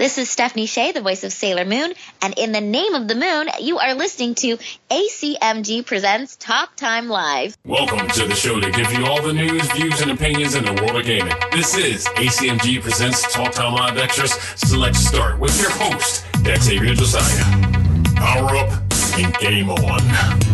This is Stephanie Sheh, the voice of Sailor Moon, and in the name of the moon, you are listening to ACMG Presents Talk Time Live. Welcome to the show that gives you all the news, views, and opinions in the world of gaming. This is ACMG Presents Talk Time Live Extras Select Start with your host, Xavier Josiah. Power up and game on.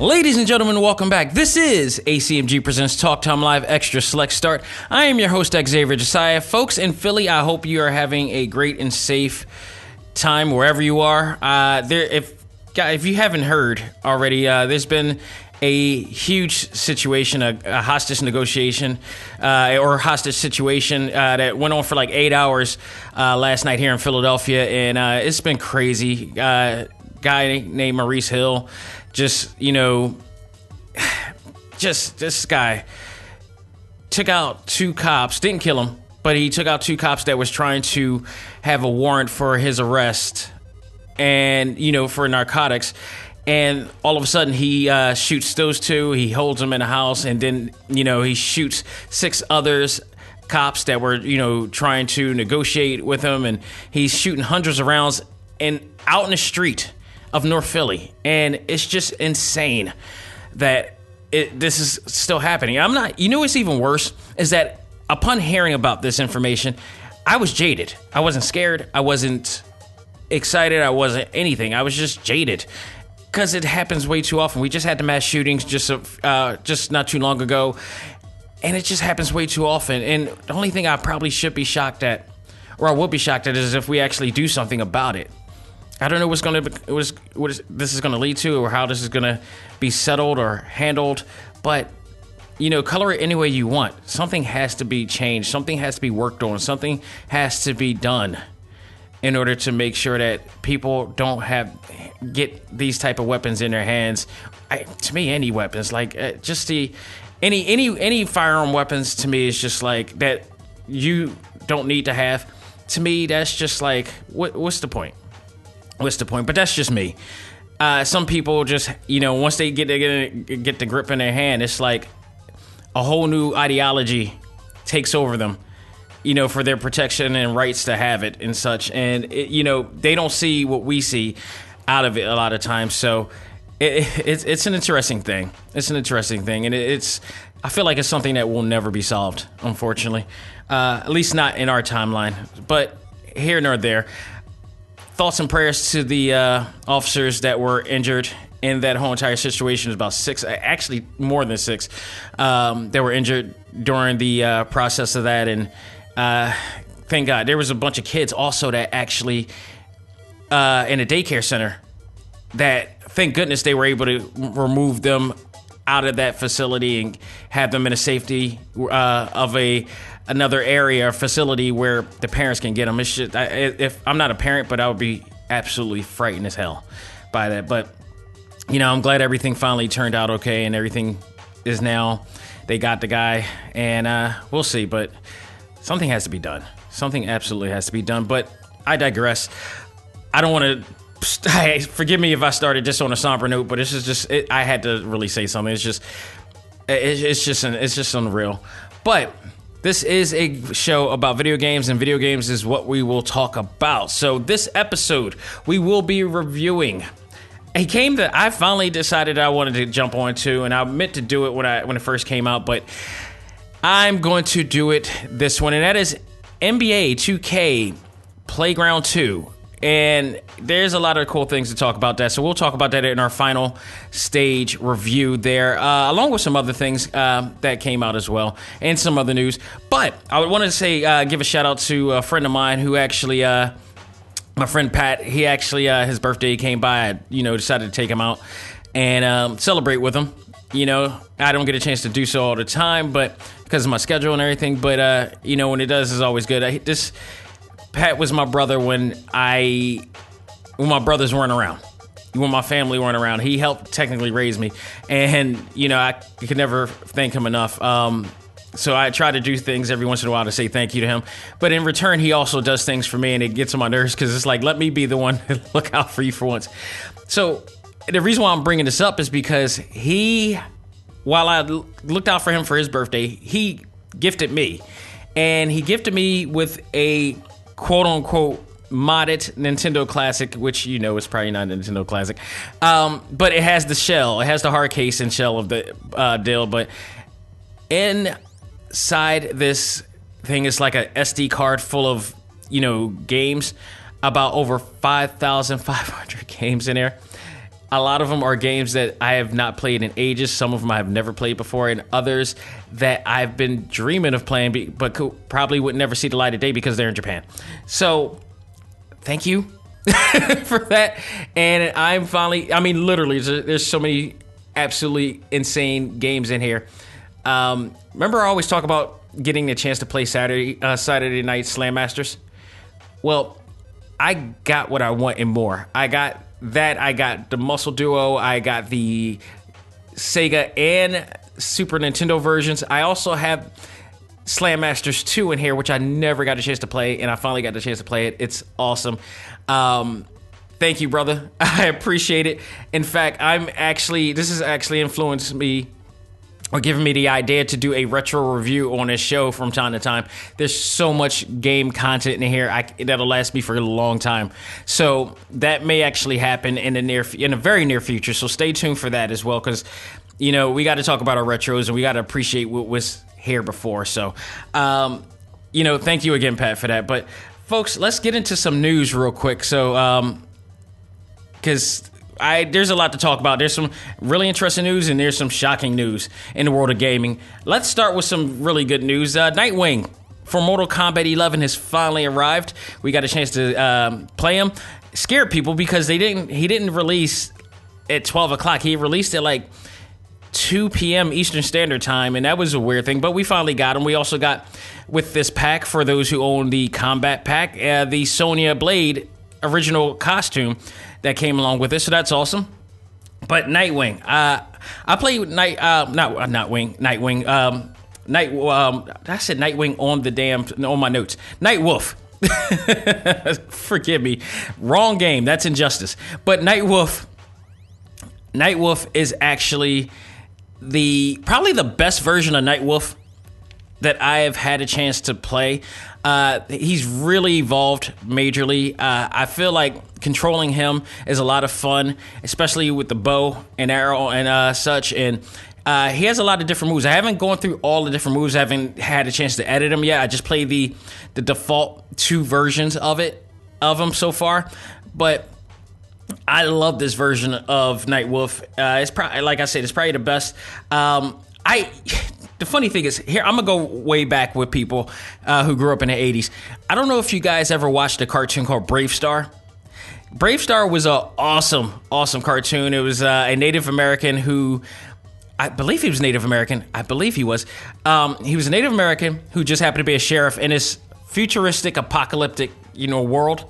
Ladies and gentlemen, welcome back. This is ACMG Presents Talk Time Live Extra Select Start. I am your host, Xavier Josiah. Folks in Philly, I hope you are having a great and safe time wherever you are. Uh, there, if if you haven't heard already, uh, there's been a huge situation, a, a hostage negotiation uh, or hostage situation uh, that went on for like eight hours uh, last night here in Philadelphia, and uh, it's been crazy. Uh, guy named Maurice Hill just you know, just this guy took out two cops, didn't kill him, but he took out two cops that was trying to have a warrant for his arrest and you know for narcotics. And all of a sudden he uh, shoots those two. He holds them in a house and then you know he shoots six others cops that were you know trying to negotiate with him. And he's shooting hundreds of rounds and out in the street of North Philly, and it's just insane that it, this is still happening. I'm not. You know what's even worse is that upon hearing about this information, I was jaded. I wasn't scared. I wasn't excited. I wasn't anything. I was just jaded because it happens way too often. We just had the mass shootings just uh, just not too long ago, and it just happens way too often. And the only thing I probably should be shocked at, or I will be shocked at, is if we actually do something about it. I don't know what's going to was what is, this is going to lead to or how this is going to be settled or handled, but you know, color it any way you want. Something has to be changed. Something has to be worked on. Something has to be done in order to make sure that people don't have get these type of weapons in their hands. I, to me, any weapons like uh, just the any any any firearm weapons to me is just like that you don't need to have. To me, that's just like what, what's the point? What's the point? But that's just me. Uh, some people just, you know, once they get get get the grip in their hand, it's like a whole new ideology takes over them. You know, for their protection and rights to have it and such, and it, you know they don't see what we see out of it a lot of times. So it, it's it's an interesting thing. It's an interesting thing, and it, it's I feel like it's something that will never be solved, unfortunately. Uh, at least not in our timeline. But here nor there thoughts and prayers to the uh, officers that were injured in that whole entire situation. It Was about six, actually more than six, um, that were injured during the uh, process of that. And uh, thank God, there was a bunch of kids also that actually uh, in a daycare center that thank goodness they were able to remove them out of that facility and have them in a safety uh, of a another area or facility where the parents can get them. It's just, I, if I'm not a parent, but I would be absolutely frightened as hell by that. But you know, I'm glad everything finally turned out okay and everything is now. They got the guy, and uh, we'll see. But something has to be done. Something absolutely has to be done. But I digress. I don't want to Hey, forgive me if I started just on a somber note, but this is just it, I had to really say something. It's just it, it's just it's just unreal. But this is a show about video games, and video games is what we will talk about. So, this episode, we will be reviewing a game that I finally decided I wanted to jump onto, and I meant to do it when I when it first came out, but I'm going to do it this one, and that is NBA 2K Playground 2 and there's a lot of cool things to talk about that. So we'll talk about that in our final stage review there, uh, along with some other things uh, that came out as well, and some other news. But I would want to say, uh, give a shout out to a friend of mine who actually, uh, my friend Pat. He actually, uh, his birthday came by. I, you know, decided to take him out and um, celebrate with him. You know, I don't get a chance to do so all the time, but because of my schedule and everything. But uh, you know, when it does, is always good. I, this Pat was my brother when I when my brothers weren't around. When my family weren't around, he helped technically raise me, and you know I could never thank him enough. Um, so I try to do things every once in a while to say thank you to him. But in return, he also does things for me, and it gets on my nerves because it's like, let me be the one to look out for you for once. So the reason why I'm bringing this up is because he, while I looked out for him for his birthday, he gifted me, and he gifted me with a quote unquote modded Nintendo Classic, which you know is probably not a Nintendo Classic, um, but it has the shell, it has the hard case and shell of the uh, deal. But inside this thing is like a SD card full of you know games, about over five thousand five hundred games in there. A lot of them are games that I have not played in ages. Some of them I have never played before, and others that I've been dreaming of playing, but probably would never see the light of day because they're in Japan. So, thank you for that. And I'm finally, I mean, literally, there's, there's so many absolutely insane games in here. Um, remember, I always talk about getting the chance to play Saturday uh, Saturday night Slam Masters. Well, I got what I want and more. I got that. I got the Muscle Duo. I got the Sega and Super Nintendo versions. I also have Slam Masters 2 in here, which I never got a chance to play, and I finally got the chance to play it. It's awesome. Um, thank you, brother. I appreciate it. In fact, I'm actually, this has actually influenced me or giving me the idea to do a retro review on this show from time to time. There's so much game content in here I, that'll last me for a long time. So that may actually happen in the near, in a very near future. So stay tuned for that as well, because you know we got to talk about our retros and we got to appreciate what was here before. So, um, you know, thank you again, Pat, for that. But folks, let's get into some news real quick. So, because um, I there's a lot to talk about. There's some really interesting news and there's some shocking news in the world of gaming. Let's start with some really good news. Uh, Nightwing for Mortal Kombat 11 has finally arrived. We got a chance to um, play him. Scared people because they didn't. He didn't release at 12 o'clock. He released at like 2 p.m. Eastern Standard Time, and that was a weird thing. But we finally got him. We also got with this pack for those who own the combat pack, uh, the Sonya Blade original costume that came along with it. So that's awesome. But Nightwing, uh, I play Night, uh, not uh, Nightwing, Nightwing, um, Night. Um, I said Nightwing on the damn on my notes. Night Wolf. Forgive me, wrong game. That's injustice. But Night Wolf, Night Wolf is actually the probably the best version of Night Wolf that I have had a chance to play. Uh, he's really evolved majorly. Uh, I feel like controlling him is a lot of fun, especially with the bow and arrow and uh, such. And uh, he has a lot of different moves. I haven't gone through all the different moves. I haven't had a chance to edit them yet. I just played the the default two versions of it of them so far, but. I love this version of Night Wolf. Uh, it's probably, like I said, it's probably the best. Um, I the funny thing is here i'm gonna go way back with people uh, who grew up in the 80s i don't know if you guys ever watched a cartoon called brave star brave star was an awesome awesome cartoon it was uh, a native american who I believe he was Native American. I believe he was. Um, he was a Native American who just happened to be a sheriff in this futuristic, apocalyptic, you know, world.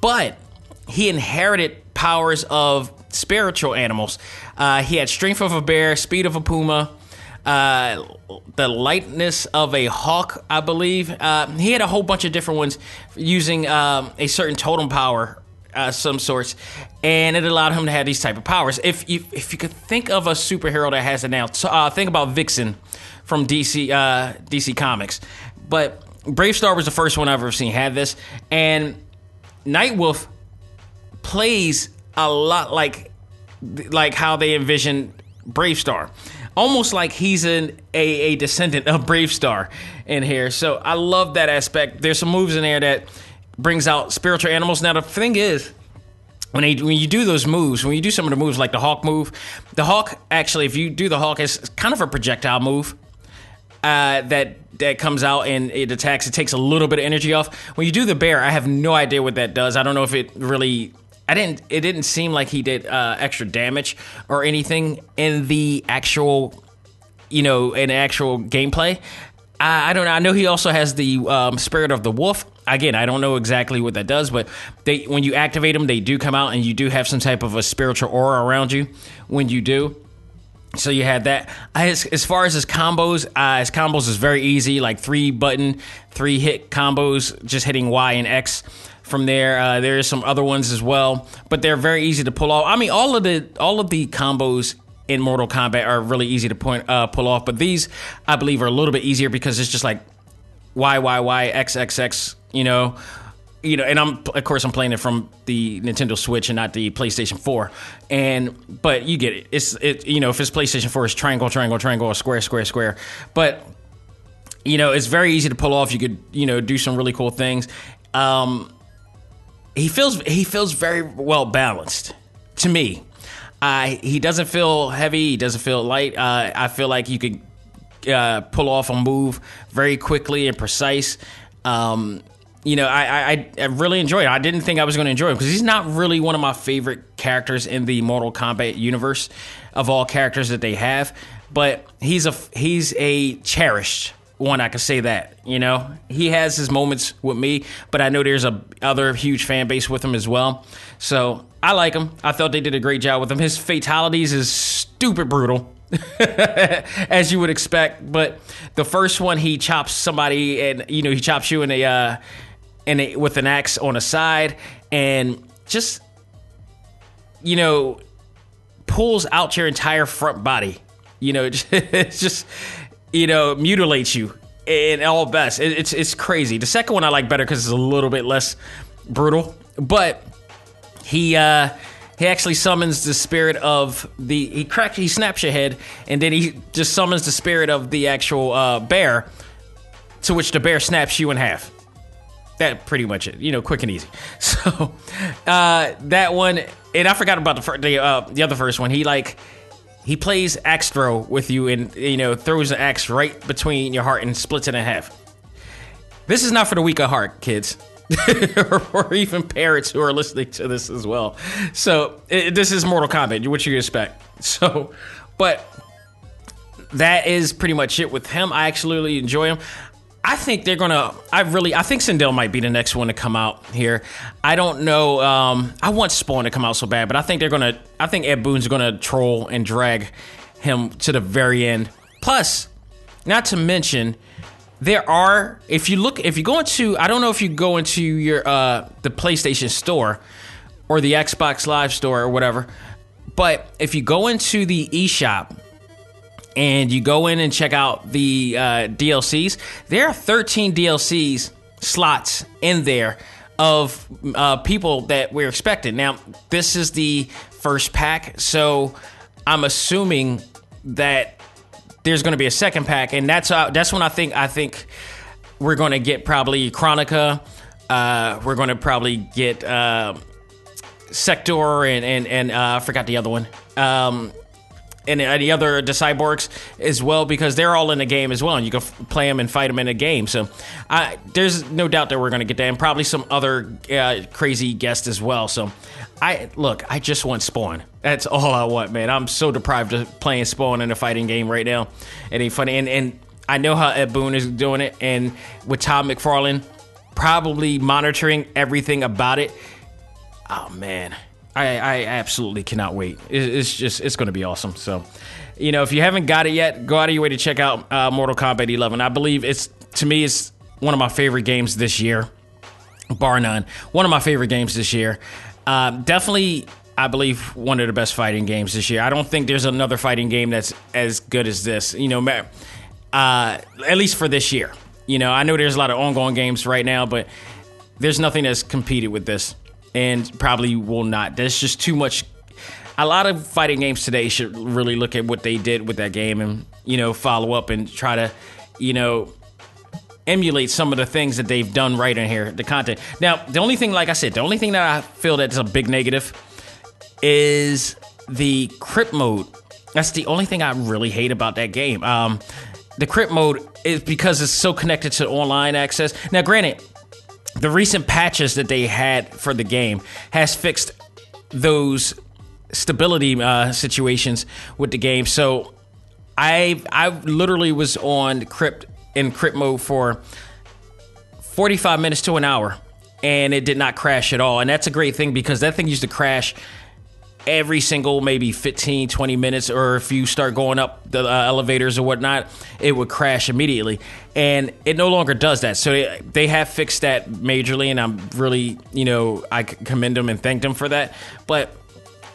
But he inherited powers of spiritual animals. Uh, he had strength of a bear, speed of a puma, uh, the lightness of a hawk, I believe. Uh, he had a whole bunch of different ones using um, a certain totem power. Uh, some sorts, and it allowed him to have these type of powers. If you if you could think of a superhero that has it now, uh, think about Vixen from DC uh, DC Comics. But Brave Star was the first one I've ever seen had this, and Nightwolf plays a lot like like how they envision Brave Star almost like he's an a, a descendant of Brave Star in here. So I love that aspect. There's some moves in there that brings out spiritual animals. Now the thing is. When, when you do those moves, when you do some of the moves like the hawk move, the hawk actually, if you do the hawk, it's kind of a projectile move. Uh, that that comes out and it attacks. It takes a little bit of energy off. When you do the bear, I have no idea what that does. I don't know if it really I didn't. It didn't seem like he did uh, extra damage or anything in the actual, you know, in actual gameplay. I, I don't know. I know he also has the um, spirit of the wolf. Again, I don't know exactly what that does, but they when you activate them, they do come out, and you do have some type of a spiritual aura around you when you do. So you had that. As, as far as his combos, uh, his combos is very easy, like three button, three hit combos, just hitting Y and X. From there, uh, there are some other ones as well, but they're very easy to pull off. I mean, all of the all of the combos in Mortal Kombat are really easy to point uh, pull off, but these I believe are a little bit easier because it's just like Y Y Y X X X. You know, you know, and I'm of course I'm playing it from the Nintendo Switch and not the PlayStation 4. And but you get it. It's it you know, if it's PlayStation 4 it's triangle, triangle, triangle, or square, square, square. But you know, it's very easy to pull off. You could, you know, do some really cool things. Um he feels he feels very well balanced to me. Uh, he doesn't feel heavy. He doesn't feel light. Uh, I feel like you could uh, pull off a move very quickly and precise. Um, you know, I, I, I really enjoy it. I didn't think I was going to enjoy him because he's not really one of my favorite characters in the Mortal Kombat universe of all characters that they have. But he's a he's a cherished one. I can say that. You know, he has his moments with me, but I know there's a other huge fan base with him as well. So I like him. I thought they did a great job with him. His fatalities is stupid brutal. as you would expect. But the first one, he chops somebody, and you know he chops you in a uh, and it, with an axe on a side and just you know pulls out your entire front body you know it's just you know mutilates you in all best it, it's it's crazy the second one i like better because it's a little bit less brutal but he uh he actually summons the spirit of the he cracks he snaps your head and then he just summons the spirit of the actual uh, bear to which the bear snaps you in half that pretty much it. You know, quick and easy. So uh, that one, and I forgot about the fir- the uh, the other first one. He like he plays axe throw with you, and you know throws an axe right between your heart and splits it in half. This is not for the weak of heart, kids. or, even parents who are listening to this as well. So it, this is Mortal Kombat, what you expect. So, but that is pretty much it with him. I actually enjoy him. I think they're gonna. I really. I think Sindel might be the next one to come out here. I don't know. Um, I want Spawn to come out so bad, but I think they're gonna. I think Ed Boon's gonna troll and drag him to the very end. Plus, not to mention, there are. If you look, if you go into, I don't know if you go into your uh, the PlayStation Store or the Xbox Live Store or whatever, but if you go into the eShop and you go in and check out the uh, DLCs, there are 13 DLCs slots in there of uh, people that we're expecting. Now, this is the first pack, so I'm assuming that there's going to be a second pack, and that's uh, that's when I think I think we're going to get probably Kronika. Uh, we're going to probably get uh, Sector and and and uh, I forgot the other one. Um, and any other the cyborgs as well because they're all in the game as well, and you can f- play them and fight them in a game. So I, there's no doubt that we're going to get that, and probably some other uh, crazy guests as well. So I look, I just want Spawn. That's all I want, man. I'm so deprived of playing Spawn in a fighting game right now. It ain't funny, and and I know how Ed Boon is doing it, and with Todd McFarlane probably monitoring everything about it. Oh man, I, I absolutely cannot wait. It's just it's going to be awesome. So, you know, if you haven't got it yet, go out of your way to check out uh, Mortal Kombat 11. I believe it's to me it's one of my favorite games this year, bar none. One of my favorite games this year. Uh, definitely, I believe one of the best fighting games this year. I don't think there's another fighting game that's as good as this. You know, uh, at least for this year. You know, I know there's a lot of ongoing games right now, but there's nothing that's competed with this and probably will not. There's just too much. A lot of fighting games today should really look at what they did with that game and you know follow up and try to you know emulate some of the things that they've done right in here, the content. Now, the only thing, like I said, the only thing that I feel that's a big negative is the crypt mode. That's the only thing I really hate about that game. Um, the crypt mode is because it's so connected to online access. Now, granted, the recent patches that they had for the game has fixed those stability uh, situations with the game. So I I literally was on crypt in crypt mode for 45 minutes to an hour and it did not crash at all. And that's a great thing because that thing used to crash every single maybe 15 20 minutes or if you start going up the uh, elevators or whatnot it would crash immediately. And it no longer does that. So they, they have fixed that majorly and i'm really you know i commend them and thank them for that. But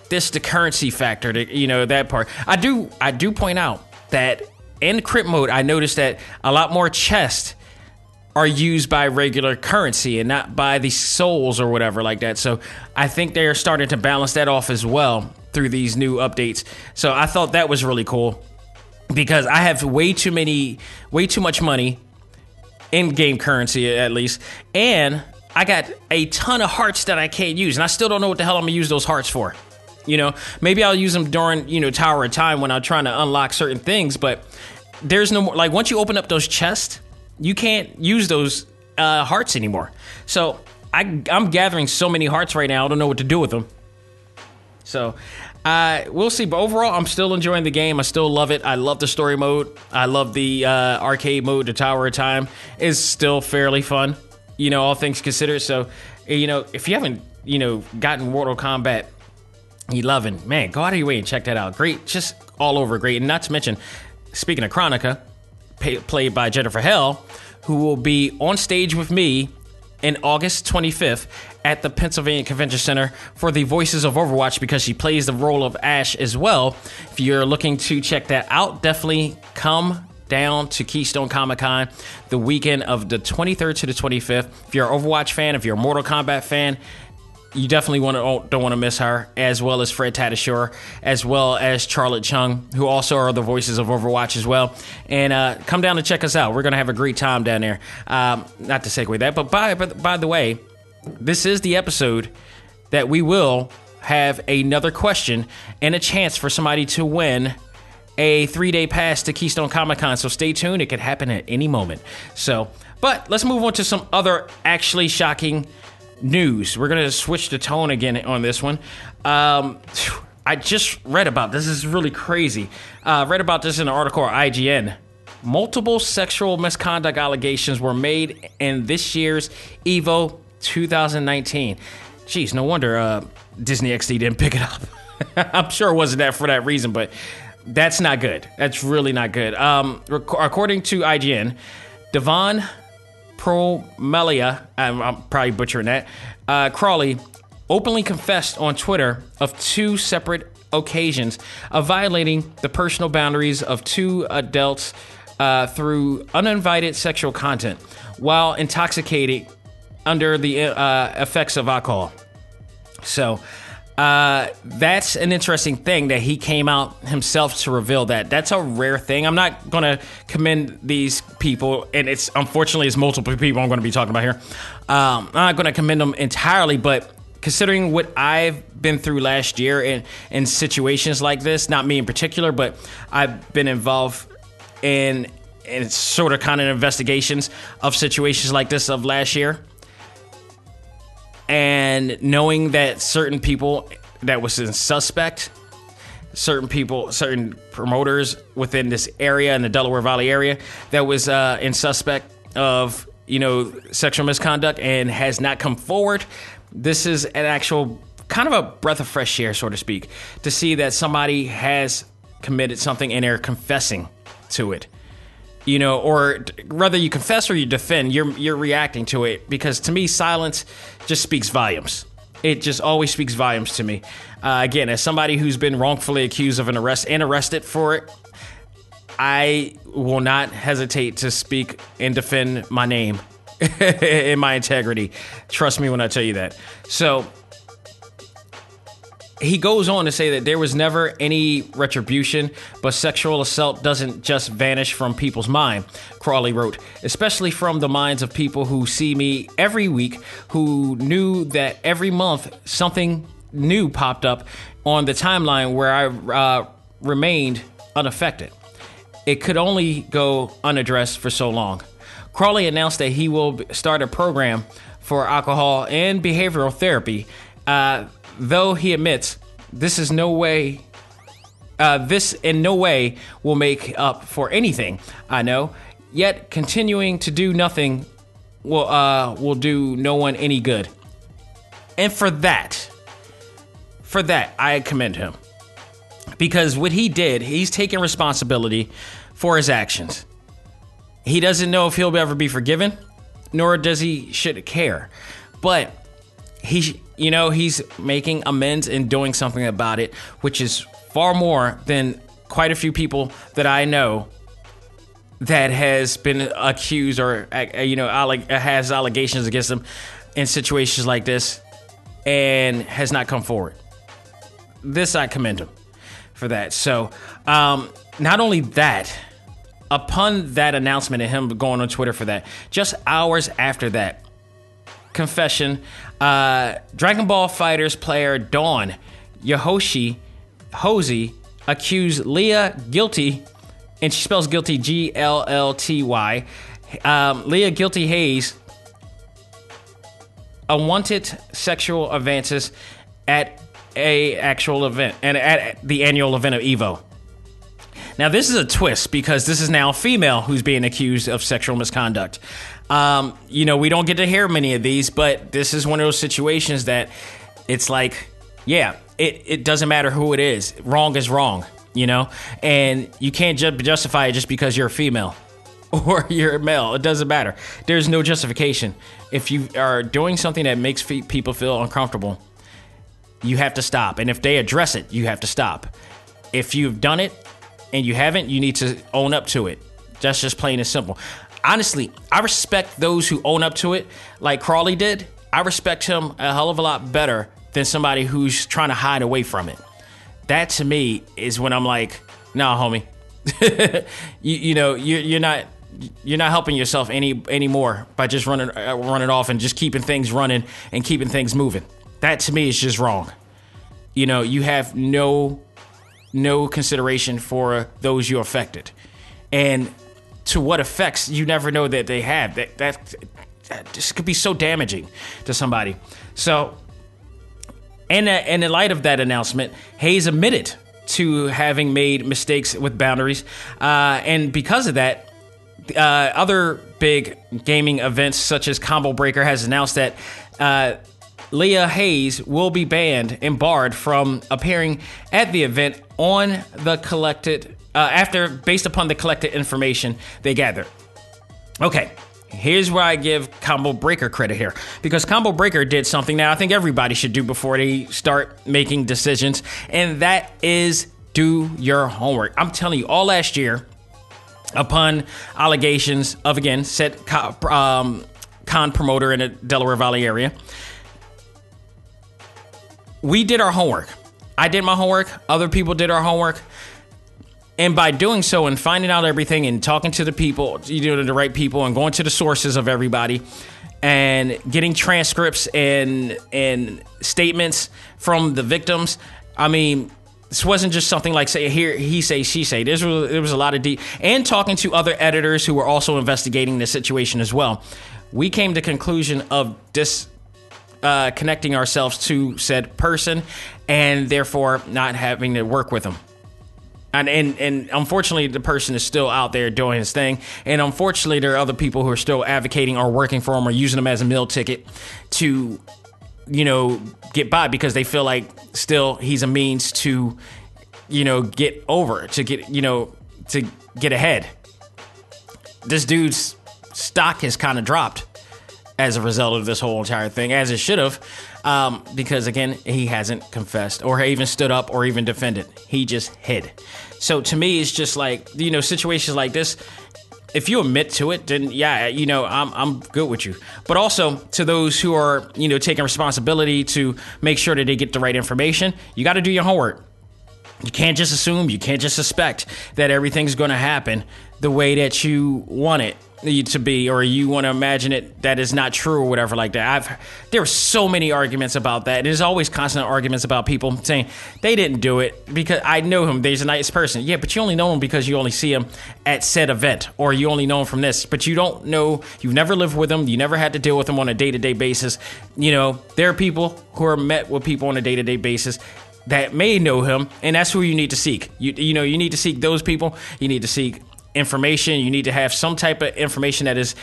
this the currency factor to, you know that part. I do i do point out that in crypt mode i noticed that a lot more chest are used by regular currency and not by the souls or whatever like that. So I think they're starting to balance that off as well through these new updates. So I thought that was really cool because I have way too many, way too much money in game currency at least, and I got a ton of hearts that I can't use, and I still don't know what the hell I'm gonna use those hearts for. You know, maybe I'll use them during you know Tower of Time when I'm trying to unlock certain things, but there's no more like once you open up those chests you can't use those uh, hearts anymore. So I, I'm gathering so many hearts right now. I don't know what to do with them. So uh, we'll see. But overall, I'm still enjoying the game. I still love it. I love the story mode. I love the uh, arcade mode. The Tower of Time is still fairly fun. You know, all things considered. So, you know, if you haven't, you know, gotten Mortal Kombat 11, man, go out of your way and check that out. Great, just all over great. And not to mention, speaking of Kronika, pay, played by Jennifer Hale, who will be on stage with me in August 25th at the Pennsylvania Convention Center for the Voices of Overwatch because she plays the role of Ashe as well. If you're looking to check that out, definitely come down to Keystone Comic Con the weekend of the 23rd to the 25th. If you're an Overwatch fan, if you're a Mortal Kombat fan, you definitely want to oh, don't want to miss her, as well as Fred Tatasciore, as well as Charlet Chung, who also are the voices of Overwatch as well. And uh, come down and check us out. We're gonna have a great time down there. Um, not to segue that, but by but by the way, this is the episode that we will have another question and a chance for somebody to win a three day pass to Keystone Comic Con. So stay tuned; it could happen at any moment. So, but let's move on to some other actually shocking news. We're going to switch the tone again on this one. Um, I just read about this. is really crazy. Uh, read about this in an article on IGN. Multiple sexual misconduct allegations were made in this year's Evo 2019. Jeez, no wonder uh, Disney XD didn't pick it up. I'm sure it wasn't that for that reason, but that's not good. That's really not good. Um, rec- according to IGN, Devon Promelia, I'm, I'm probably butchering that, uh, Crawley openly confessed on Twitter of two separate occasions of violating the personal boundaries of two adults uh, through uninvited sexual content while intoxicated under the uh, effects of alcohol. So, uh, that's an interesting thing that he came out himself to reveal that. That's a rare thing. I'm not going to commend these people, and it's unfortunately it's multiple people I'm going to be talking about here. Um, I'm not going to commend them entirely, but considering what I've been through last year in in situations like this, not me in particular, but I've been involved in in sort of kind of investigations of situations like this of last year and knowing that certain people that was in suspect certain people certain promoters within this area in the delaware valley area that was uh, in suspect of you know sexual misconduct and has not come forward this is an actual kind of a breath of fresh air so to speak to see that somebody has committed something and they're confessing to it you know, or whether you confess or you defend, you're you're reacting to it because to me, silence just speaks volumes. It just always speaks volumes to me. Uh, again, as somebody who's been wrongfully accused of an arrest and arrested for it, I will not hesitate to speak and defend my name and my integrity. Trust me when I tell you that. So he goes on to say that there was never any retribution, but sexual assault doesn't just vanish from people's mind, Crawley wrote, especially from the minds of people who see me every week, who knew that every month something new popped up on the timeline where I uh, remained unaffected. It could only go unaddressed for so long. Crawley announced that he will start a program for alcohol and behavioral therapy. Uh, though he admits this is no way uh, this in no way will make up for anything I know. Yet continuing to do nothing will uh, will do no one any good. And for that, for that, I commend him because what he did, he's taking responsibility for his actions. He doesn't know if he'll ever be forgiven, nor does he should care. But he, you know, he's making amends and doing something about it, which is far more than quite a few people that I know that has been accused or uh, you know has allegations against them in situations like this and has not come forward. This I commend him for that. So, um, not only that, upon that announcement and him going on Twitter for that, just hours after that, confession, uh, Dragon Ball FighterZ player Dawn Yohoshi Hosey accused Leah guilty, and she spells guilty G L L T Y. Um, Leah Guilty Hayes unwanted sexual advances at a actual event and at the annual event of Evo. Now this is a twist because this is now a female who's being accused of sexual misconduct. Um, you know, we don't get to hear many of these, but this is one of those situations that it's like, yeah, it, it doesn't matter who it is. Wrong is wrong, you know? And you can't ju- justify it just because you're a female or you're a male. It doesn't matter. There's no justification. If you are doing something that makes fe- people feel uncomfortable, you have to stop. And if they address it, you have to stop. If you've done it and you haven't, you need to own up to it. That's just plain and simple. Honestly, I respect those who own up to it, like Crawley did. I respect him a hell of a lot better than somebody who's trying to hide away from it. That to me is when I'm like, nah, homie. you, you know, you're, you're not you're not helping yourself any anymore by just running uh, running off and just keeping things running and keeping things moving. That to me is just wrong. You know, you have no no consideration for those you affected, and to what effects you never know that they have. That that, that this could be so damaging to somebody. So, and uh, and in light of that announcement, Hayes admitted to having made mistakes with boundaries, uh, and because of that, uh, other big gaming events such as Combo Breaker has announced that uh, Leah Hayes will be banned and barred from appearing at the event on the collected uh, after based upon the collected information they gathered. Okay, here's where I give Combo Breaker credit here because Combo Breaker did something that I think everybody should do before they start making decisions, and that is do your homework. I'm telling you, all last year, upon allegations of again said um, con promoter in the Delaware Valley area we did our homework. I did my homework, other people did our homework. And by doing so and finding out everything and talking to the people, you know, the right people and going to the sources of everybody and getting transcripts and and statements from the victims, I mean, this wasn't just something like say here he say she say. There was there was a lot of deep and talking to other editors who were also investigating the situation as well. We came to conclusion of this uh, connecting ourselves to said person and therefore not having to work with them. And, and and unfortunately, the person is still out there doing his thing. And unfortunately, there are other people who are still advocating or working for him or using him as a meal ticket to, you know, get by because they feel like still he's a means to, you know, get over to get you know to get ahead. This dude's stock has kind of dropped as a result of this whole entire thing, as it should have, um, because again, he hasn't confessed or even stood up or even defended. He just hid. So to me, it's just like you know situations like this. If you admit to it, then yeah, you know I'm I'm good with you. But also to those who are you know taking responsibility to make sure that they get the right information, you got to do your homework. You can't just assume, you can't just suspect that everything's going to happen the way that you want it to be or you want to imagine it that is not true or whatever like that. I've there are so many arguments about that. There's always constant arguments about people saying they didn't do it because i know him. There's a nice person. Yeah but you only know him because you only see him at said event or you only know him from this. But you don't know you've never lived with him. You never had to deal with him on a day-to-day basis. You know there are people who are met with people on a day-to-day basis that may know him and that's who you need to seek. You, you know you need to seek those people. You need to seek information. You need to have some type of information that is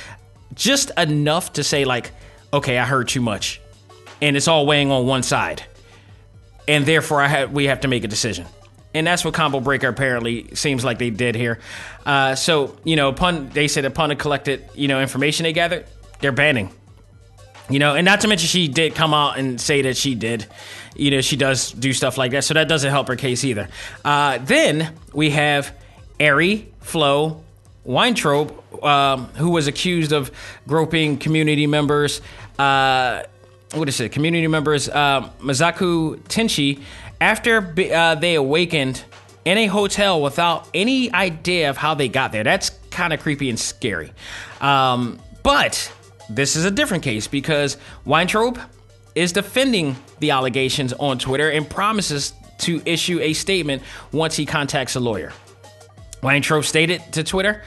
just enough to say, like, okay, I heard too much. And it's all weighing on one side. And therefore, I have, we have to make a decision. And that's what Combo Breaker apparently seems like they did here. Uh, so, you know, upon they said upon the collected, you know, information they gathered, they're banning. You know, and not to mention she did come out and say that she did. You know, she does do stuff like that, so that doesn't help her case either. Uh, then we have Ari Flo Weintraub, um, who was accused of groping community members. Uh, what is it? Community members uh, Masaku Tenchi after uh, they awakened in a hotel without any idea of how they got there. That's kind of creepy and scary. Um, but this is a different case because Weintraub is defending the allegations on Twitter and promises to issue a statement once he contacts a lawyer. Weintraub stated to Twitter,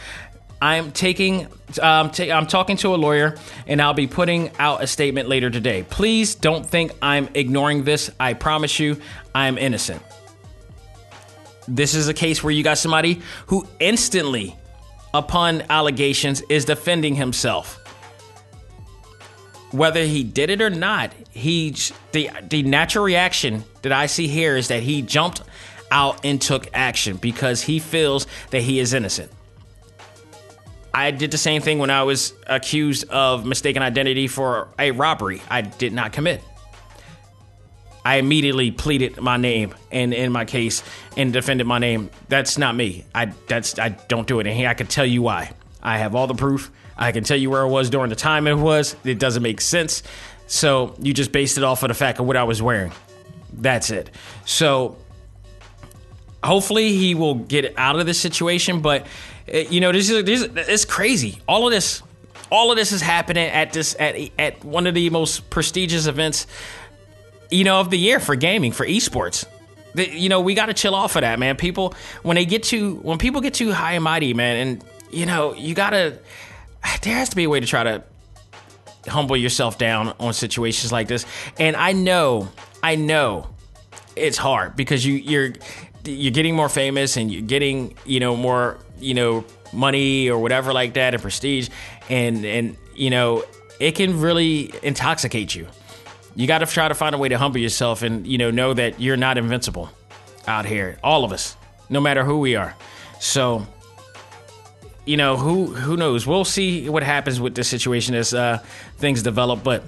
I'm taking, um, ta- I'm talking to a lawyer, and I'll be putting out a statement later today. Please don't think I'm ignoring this. I promise you, I'm innocent. This is a case where you got somebody who instantly, upon allegations, is defending himself. Whether he did it or not, he the the natural reaction that I see here is that he jumped out and took action because he feels that he is innocent. I did the same thing when I was accused of mistaken identity for a robbery I did not commit. I immediately pleaded my name and in my case and defended my name. That's not me. I that's I don't do it. And I can tell you why. I have all the proof. I can tell you where I was during the time it was. It doesn't make sense. So you just based it off of the fact of what I was wearing. That's it. So hopefully he will get out of this situation. But eh, you know, this is this it's crazy. All of this, all of this is happening at this at at one of the most prestigious events, you know, of the year for gaming for esports. The, you know, we got to chill off of that, man. People when they get too when people get too high and mighty, man, and you know, you gotta. There has to be a way to try to humble yourself down on situations like this. And I know, I know, it's hard because you you're you're getting more famous and you're getting you know more you know money or whatever like that and prestige and and you know it can really intoxicate you. You got to try to find a way to humble yourself and you know know that you're not invincible out here all of us no matter who we are. So you know who who knows? We'll see what happens with this situation as uh, things develop but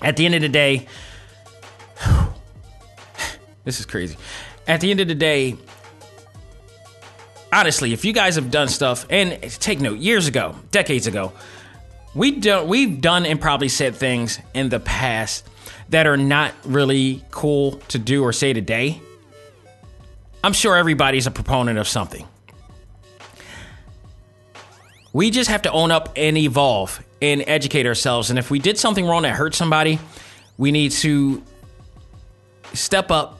at the end of the day this is crazy at the end of the day, honestly, if you guys have done stuff, and take note, years ago, decades ago, we don't we've done and probably said things in the past that are not really cool to do or say today. I'm sure everybody's a proponent of something. We just have to own up and evolve and educate ourselves. And if we did something wrong that hurt somebody, we need to step up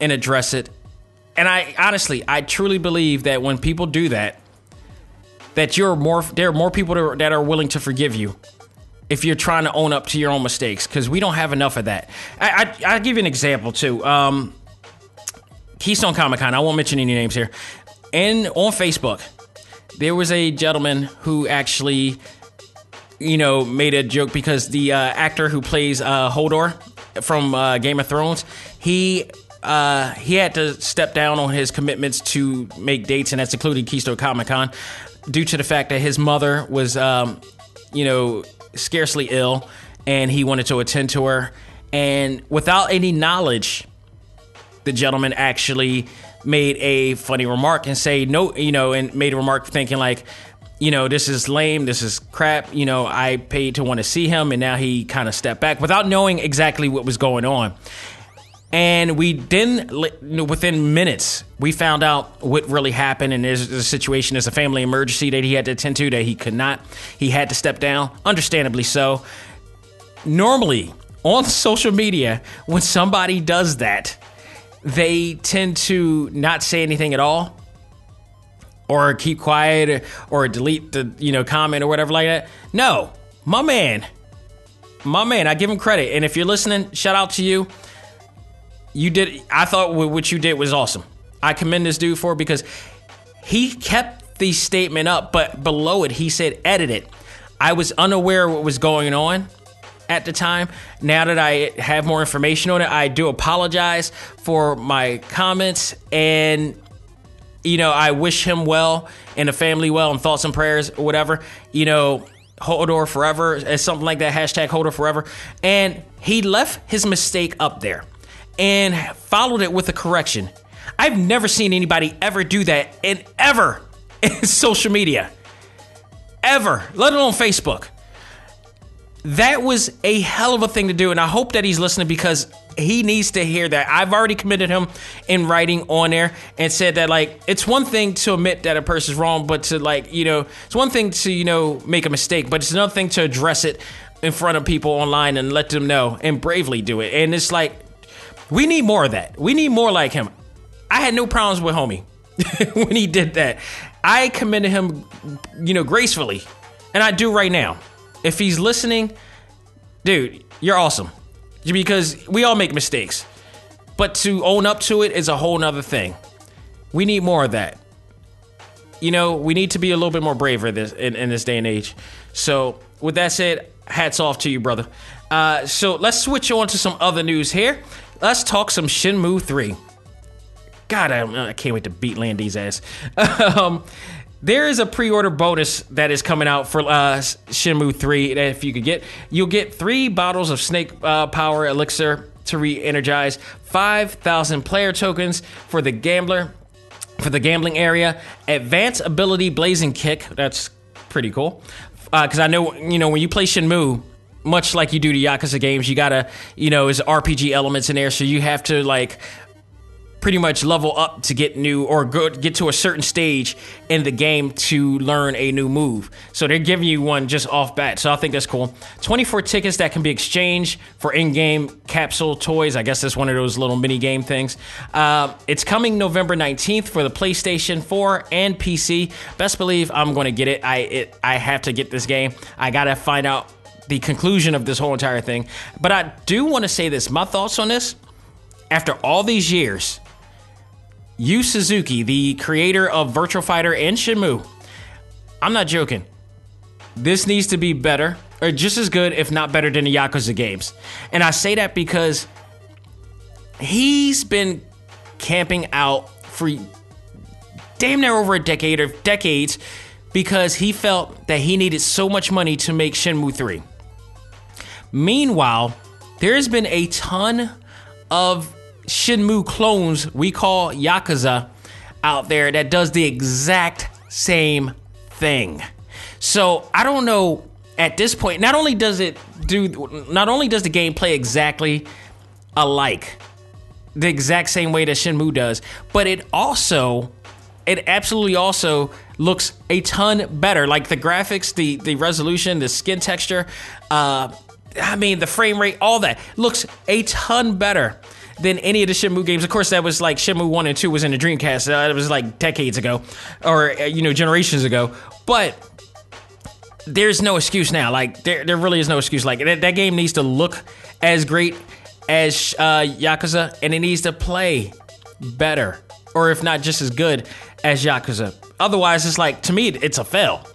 and address it. And I honestly, I truly believe that when people do that, that you're more there are more people that are willing to forgive you if you're trying to own up to your own mistakes because we don't have enough of that. I, I will give you an example too. Um, Keystone Comic Con. I won't mention any names here. And on Facebook, there was a gentleman who actually, you know, made a joke because the uh, actor who plays uh, Hodor from uh, Game of Thrones, he uh, he had to step down on his commitments to make dates, and that's including Keystone Comic Con, due to the fact that his mother was, um, you know, scarcely ill, and he wanted to attend to her. And without any knowledge, the gentleman actually made a funny remark and say no, you know, and made a remark thinking like, you know, this is lame, this is crap. You know, I paid to want to see him, and now he kind of stepped back without knowing exactly what was going on And we then, within minutes, we found out what really happened. And there's a situation, there's a family emergency that he had to attend to that he could not. He had to step down, understandably so. Normally, on social media, when somebody does that, they tend to not say anything at all or keep quiet or delete the you know comment or whatever like that. No, my man, my man, I give him credit. And if you're listening, shout out to you. You did. I thought what you did was awesome. I commend this dude for because he kept the statement up, but below it he said, "Edit it." I was unaware what was going on at the time. Now that I have more information on it, I do apologize for my comments and you know, I wish him well and the family well and thoughts and prayers or whatever. You know, Hodor forever, as something like that, hashtag Hodor forever. And he left his mistake up there and followed it with a correction. I've never seen anybody ever do that and ever in social media. Ever, let alone Facebook that was a hell of a thing to do. And I hope that he's listening because he needs to hear that. I've already committed him in writing on there and said that, like, it's one thing to admit that a person's wrong, but to, like, you know, it's one thing to, you know, make a mistake, but it's another thing to address it in front of people online and let them know and bravely do it. And it's like, we need more of that. We need more like him. I had no problems with homie when he did that. I commended him, you know, gracefully. And I do right now if he's listening, dude, you're awesome. Because we all make mistakes. But to own up to it is a whole nother thing. We need more of that. You know, we need to be a little bit more braver this in, in this day and age. So, with that said, hats off to you, brother. Uh, so let's switch on to some other news here. Let's talk some Shenmue 3. God, I, I can't wait to beat Lan Di's ass. um, there is a pre-order bonus that is coming out for uh, Shenmue 3 that if you could get, you'll get three bottles of Snake uh, Power Elixir to re-energize, 5,000 player tokens for the gambler, for the gambling area, advanced ability blazing kick. That's pretty cool. Because uh, I know, you know, when you play Shenmue, much like you do the Yakuza games, you gotta, you know, there's RPG elements in there, so you have to like pretty much level up to get new or go, get to a certain stage in the game to learn a new move. So they're giving you one just off bat. So I think that's cool. 24 tickets that can be exchanged for in-game capsule toys. I guess that's one of those little mini game things. Uh, it's coming November 19th for the PlayStation 4 and PC. Best believe I'm going to get it. I it, I have to get this game. I got to find out the conclusion of this whole entire thing. But I do want to say this. My thoughts on this after all these years Yu Suzuki, the creator of Virtual Fighter and Shenmue. I'm not joking. This needs to be better, or just as good, if not better, than the Yakuza games. And I say that because he's been camping out for damn near over a decade or decades because he felt that he needed so much money to make Shenmue 3. Meanwhile, there's been a ton of Shenmue clones we call Yakuza out there that does the exact same thing. So I don't know at this point, not only does it do, not only does the game play exactly alike, the exact same way that Shenmue does, but it also, it absolutely also looks a ton better. Like the graphics, the the resolution, the skin texture, uh, I mean the frame rate, all that looks a ton better than any of the Shenmue games. Of course, that was like Shenmue 1 and 2 was in the Dreamcast. Uh, it was like decades ago or, uh, you know, generations ago. But there's no excuse now. Like, there, there really is no excuse. Like, that, that game needs to look as great as uh, Yakuza and it needs to play better or if not just as good as Yakuza. Otherwise, it's like, to me, it's a fail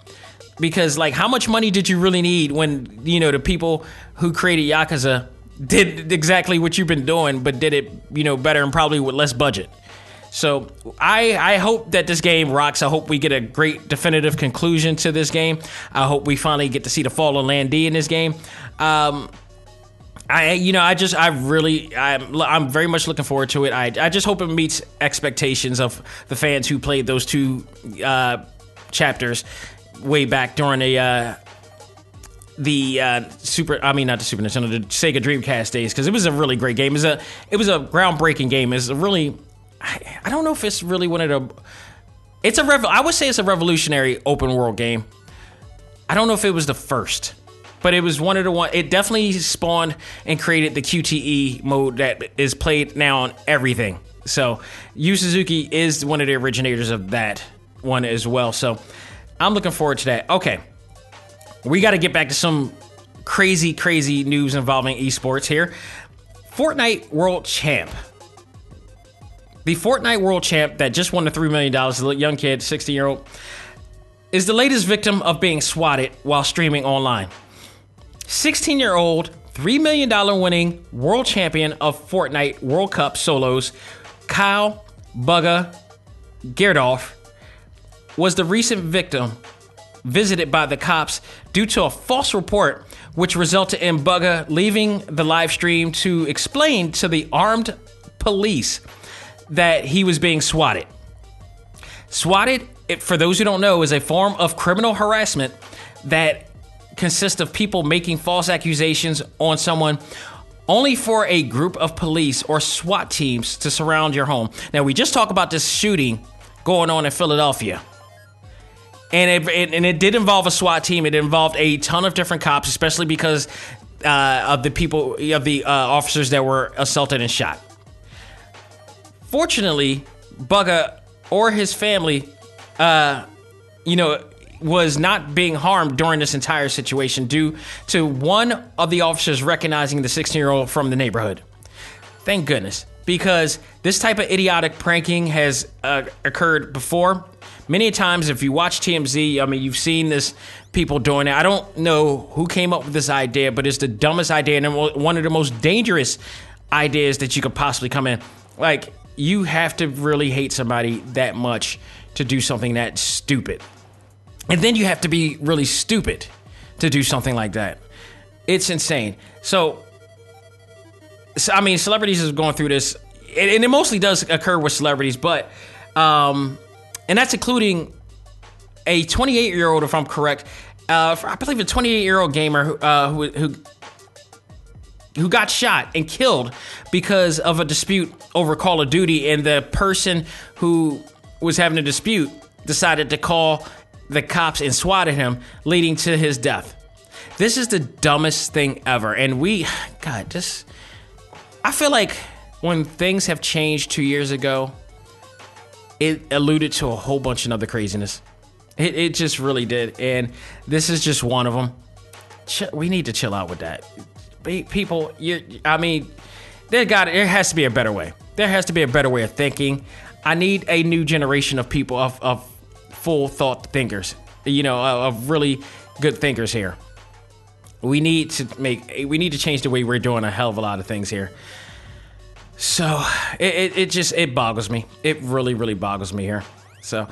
because like how much money did you really need when you know the people who created Yakuza did exactly what you've been doing, but did it, you know, better and probably with less budget. So I I hope that this game rocks. I hope we get a great definitive conclusion to this game. I hope we finally get to see the fall of Lan Di in this game. Um, I you know I just I really I'm I'm very much looking forward to it. I I just hope it meets expectations of the fans who played those two uh, chapters way back during a uh, the uh, super I mean not the Super Nintendo the Sega Dreamcast days because it was a really great game. It was a it was a groundbreaking game. It's a really I, I don't know if it's really one of the it's a rev I would say it's a revolutionary open world game. I don't know if it was the first, but it was one of the one. It definitely spawned and created the QTE mode that is played now on everything. So Yu Suzuki is one of the originators of that one as well. So I'm looking forward to that. Okay, we got to get back to some crazy, crazy news involving esports here. Fortnite World Champ. The Fortnite World Champ that just won the $3 million, a young kid, 16 year old, is the latest victim of being swatted while streaming online. 16 year old, $3 million winning world champion of Fortnite World Cup solos, Kyle Bugha Gerdolf, was the recent victim visited by the cops due to a false report, which resulted in Bugha leaving the live stream to explain to the armed police that he was being swatted. Swatted, for those who don't know, is a form of criminal harassment that consists of people making false accusations on someone only for a group of police or SWAT teams to surround your home. Now, we just talked about this shooting going on in Philadelphia. And it, it, and it did involve a SWAT team. It involved a ton of different cops, especially because uh, of the people of the uh, officers that were assaulted and shot. Fortunately, Bugha or his family, uh, you know, was not being harmed during this entire situation due to one of the officers recognizing the 16 year old from the neighborhood. Thank goodness, because this type of idiotic pranking has uh, occurred before. Many times, if you watch TMZ, I mean, you've seen this people doing it. I don't know who came up with this idea, but it's the dumbest idea and one of the most dangerous ideas that you could possibly come in. Like, you have to really hate somebody that much to do something that stupid. And then you have to be really stupid to do something like that. It's insane. So, so I mean, celebrities is going through this, and it mostly does occur with celebrities, but, um, and that's including a 28 year old, if I'm correct. Uh, I believe a 28 year old gamer uh, who, who who got shot and killed because of a dispute over Call of Duty, and the person who was having a dispute decided to call the cops and swatted him, leading to his death. This is the dumbest thing ever, and we, God, just I feel like when things have changed two years ago, it alluded to a whole bunch of other craziness. It, it just really did, and this is just one of them. We need to chill out with that people, you, I mean, there got there has to be a better way. There has to be a better way of thinking. I need a new generation of people of, of full thought thinkers. You know, of really good thinkers here. We need to make we need to change the way we're doing a hell of a lot of things here. So it, it, it just it boggles me. It really really boggles me here. So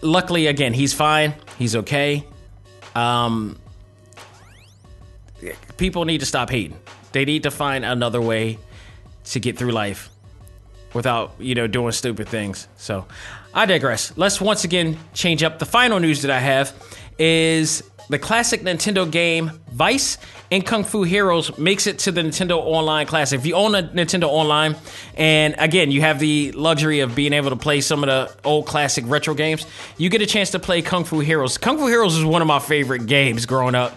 luckily again he's fine. He's okay. Um, people need to stop hating. They need to find another way to get through life without, you know, doing stupid things. So I digress. Let's once again change up. The final news that I have is the classic Nintendo game Vice and Kung Fu Heroes makes it to the Nintendo Online Classic. If you own a Nintendo Online, and again, you have the luxury of being able to play some of the old classic retro games, you get a chance to play Kung Fu Heroes. Kung Fu Heroes is one of my favorite games growing up.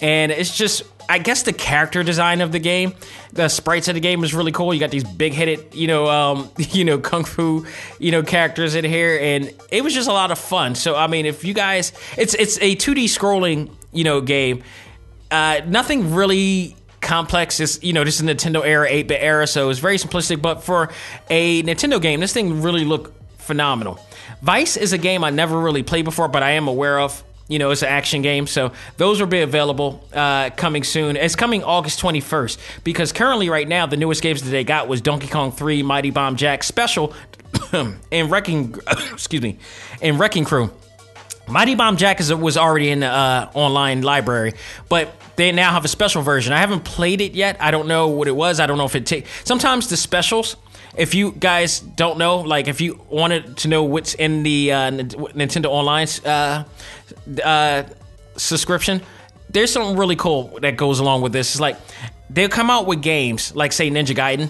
And it's just I guess the character design of the game, the sprites of the game is really cool. You got these big headed, you know, um, you know, kung fu, you know, characters in here, and it was just a lot of fun. So I mean, if you guys, it's it's a 2D scrolling, you know, game. Uh, nothing really complex. Is you know, this is Nintendo era, 8 bit era, so it's very simplistic. But for a Nintendo game, this thing really looked phenomenal. Vice is a game I never really played before, but I am aware of you know, it's an action game. So those will be available uh, coming soon. It's coming August 21st because currently, right now, the newest games that they got was Donkey Kong 3, Mighty Bomb Jack Special, and Wrecking, excuse me, and Wrecking Crew. Mighty Bomb Jack is, was already in the uh, online library, but they now have a special version. I haven't played it yet. I don't know what it was. I don't know if it takes. Sometimes the specials if you guys don't know, like if you wanted to know what's in the uh, Nintendo Online uh, uh, subscription, there's something really cool that goes along with this. It's like they'll come out with games like say Ninja Gaiden,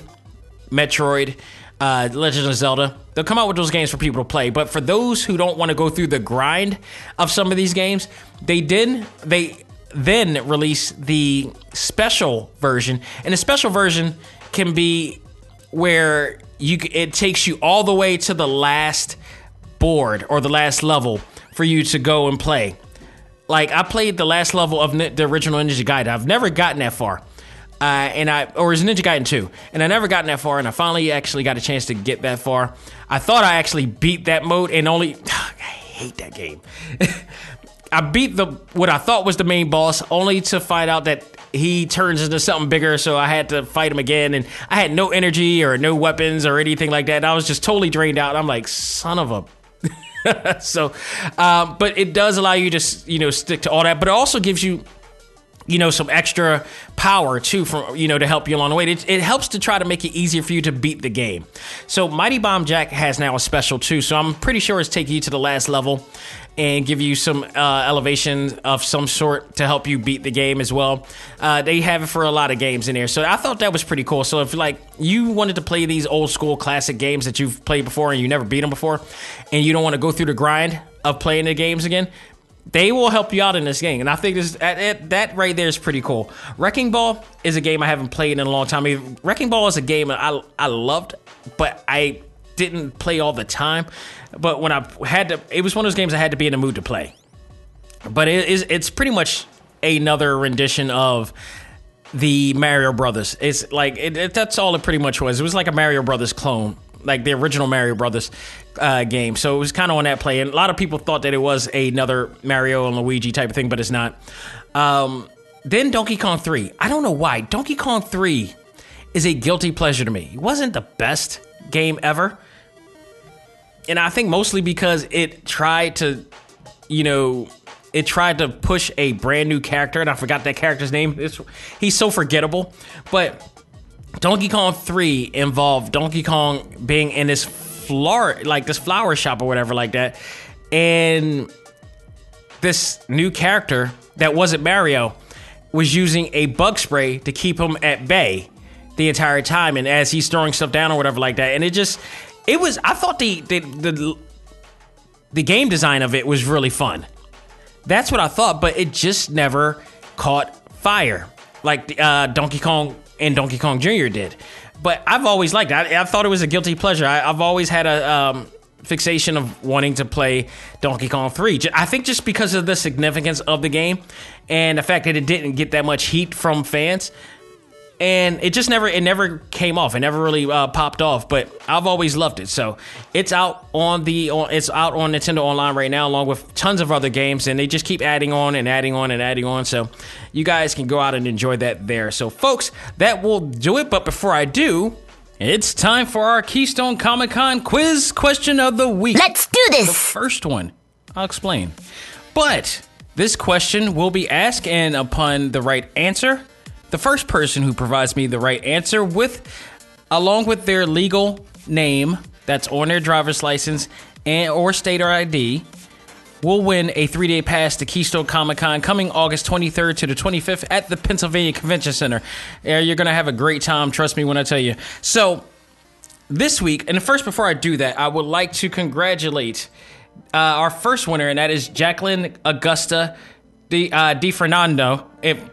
Metroid, uh, Legend of Zelda. They'll come out with those games for people to play. But for those who don't want to go through the grind of some of these games, they did they then release the special version, and the special version can be where you it takes you all the way to the last board or the last level for you to go and play. Like I played the last level of the original Ninja Gaiden. I've never gotten that far. Uh, and I or is Ninja Gaiden 2, and I never gotten that far, and I finally actually got a chance to get that far. I thought I actually beat that mode, and only I hate that game. I beat the what I thought was the main boss, only to find out that he turns into something bigger. So I had to fight him again, and I had no energy or no weapons or anything like that. And I was just totally drained out. I'm like, son of a. so, um, but it does allow you to you know stick to all that, but it also gives you you know some extra power too from you know to help you along the way. It, it, helps to try to make it easier for you to beat the game. So mighty bomb jack has now a special too. So i'm pretty sure it's taking you to the last level and give you some uh, elevation of some sort to help you beat the game as well. Uh, they have it for a lot of games in there. So i thought that was pretty cool. So if like you wanted to play these old school classic games that you've played before and you never beat them before and you don't want to go through the grind of playing the games again they will help you out in this game, and I think this that, that right there is pretty cool. Wrecking Ball is a game I haven't played in a long time. I mean, Wrecking Ball is a game I I loved, but I didn't play all the time. But when I had to, it was one of those games I had to be in the mood to play. But it is it's pretty much another rendition of the Mario Brothers. It's like it, it, that's all it pretty much was. It was like a Mario Brothers clone, like the original Mario Brothers uh, game. So it was kind of on that play, and a lot of people thought that it was another Mario and Luigi type of thing, but it's not. Um, then Donkey Kong 3. I don't know why. Donkey Kong 3 is a guilty pleasure to me. It wasn't the best game ever. And I think mostly because it tried to, you know, it tried to push a brand new character, and I forgot that character's name. It's, he's so forgettable. But Donkey Kong 3 involved Donkey Kong being in this flower, like this flower shop or whatever, like that. And this new character that wasn't Mario was using a bug spray to keep him at bay the entire time. And as he's throwing stuff down or whatever, like that. And it just, it was, I thought the, the, the, the game design of it was really fun. That's what I thought, but it just never caught fire like uh, Donkey Kong and Donkey Kong Jr. did. But I've always liked it. I, I thought it was a guilty pleasure. I, have always had a um, fixation of wanting to play Donkey Kong 3. I think just because of the significance of the game and the fact that it didn't get that much heat from fans and it just never it never came off. It never really uh, popped off. But I've always loved it. So it's out on the on, it's out on Nintendo Online right now, along with tons of other games, and they just keep adding on and adding on and adding on. So you guys can go out and enjoy that there. So folks, that will do it. But before I do. It's time for our Keystone Comic Con quiz question of the week. Let's do this. The first one, I'll explain. But this question will be asked, and upon the right answer, the first person who provides me the right answer with along with their legal name that's on their driver's license and or state or ID will win a three-day pass to Keystone Comic Con coming August 23rd to the 25th at the Pennsylvania Convention Center. You're gonna have a great time, trust me when I tell you. So this week, and first before I do that, I would like to congratulate uh, our first winner, and that is Jacqueline Augusta Di, uh, Di Fernando.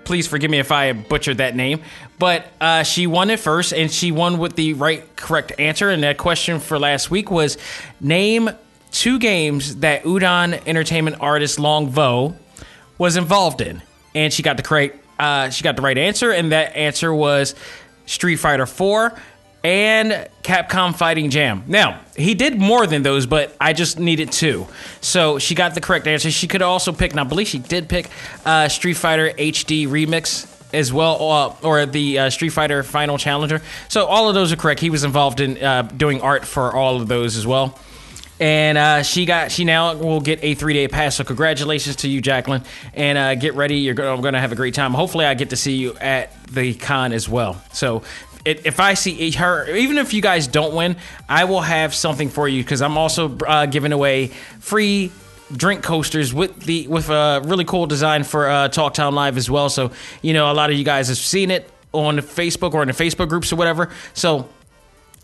Please forgive me if I butchered that name, but uh, she won it first, and she won with the right correct answer. And that question for last week was name two games that Udon Entertainment artist Long Vo was involved in, and she got the correct uh, she got the right answer, and that answer was Street Fighter Four and Capcom Fighting Jam. Now, he did more than those, but I just needed two. So she got the correct answer. She could also pick, and I believe she did pick uh, Street Fighter HD Remix as well, uh, or the uh, Street Fighter Final Challenger. So all of those are correct. He was involved in uh, doing art for all of those as well. And uh, she got she now will get a three day pass. So congratulations to you, Jacqueline, and uh, get ready. You're going to have a great time. Hopefully, I get to see you at the con as well. So if I see her, even if you guys don't win, I will have something for you because I'm also uh, giving away free drink coasters with the with a really cool design for uh, Talk Time Live as well. So you know, a lot of you guys have seen it on Facebook or in the Facebook groups or whatever. So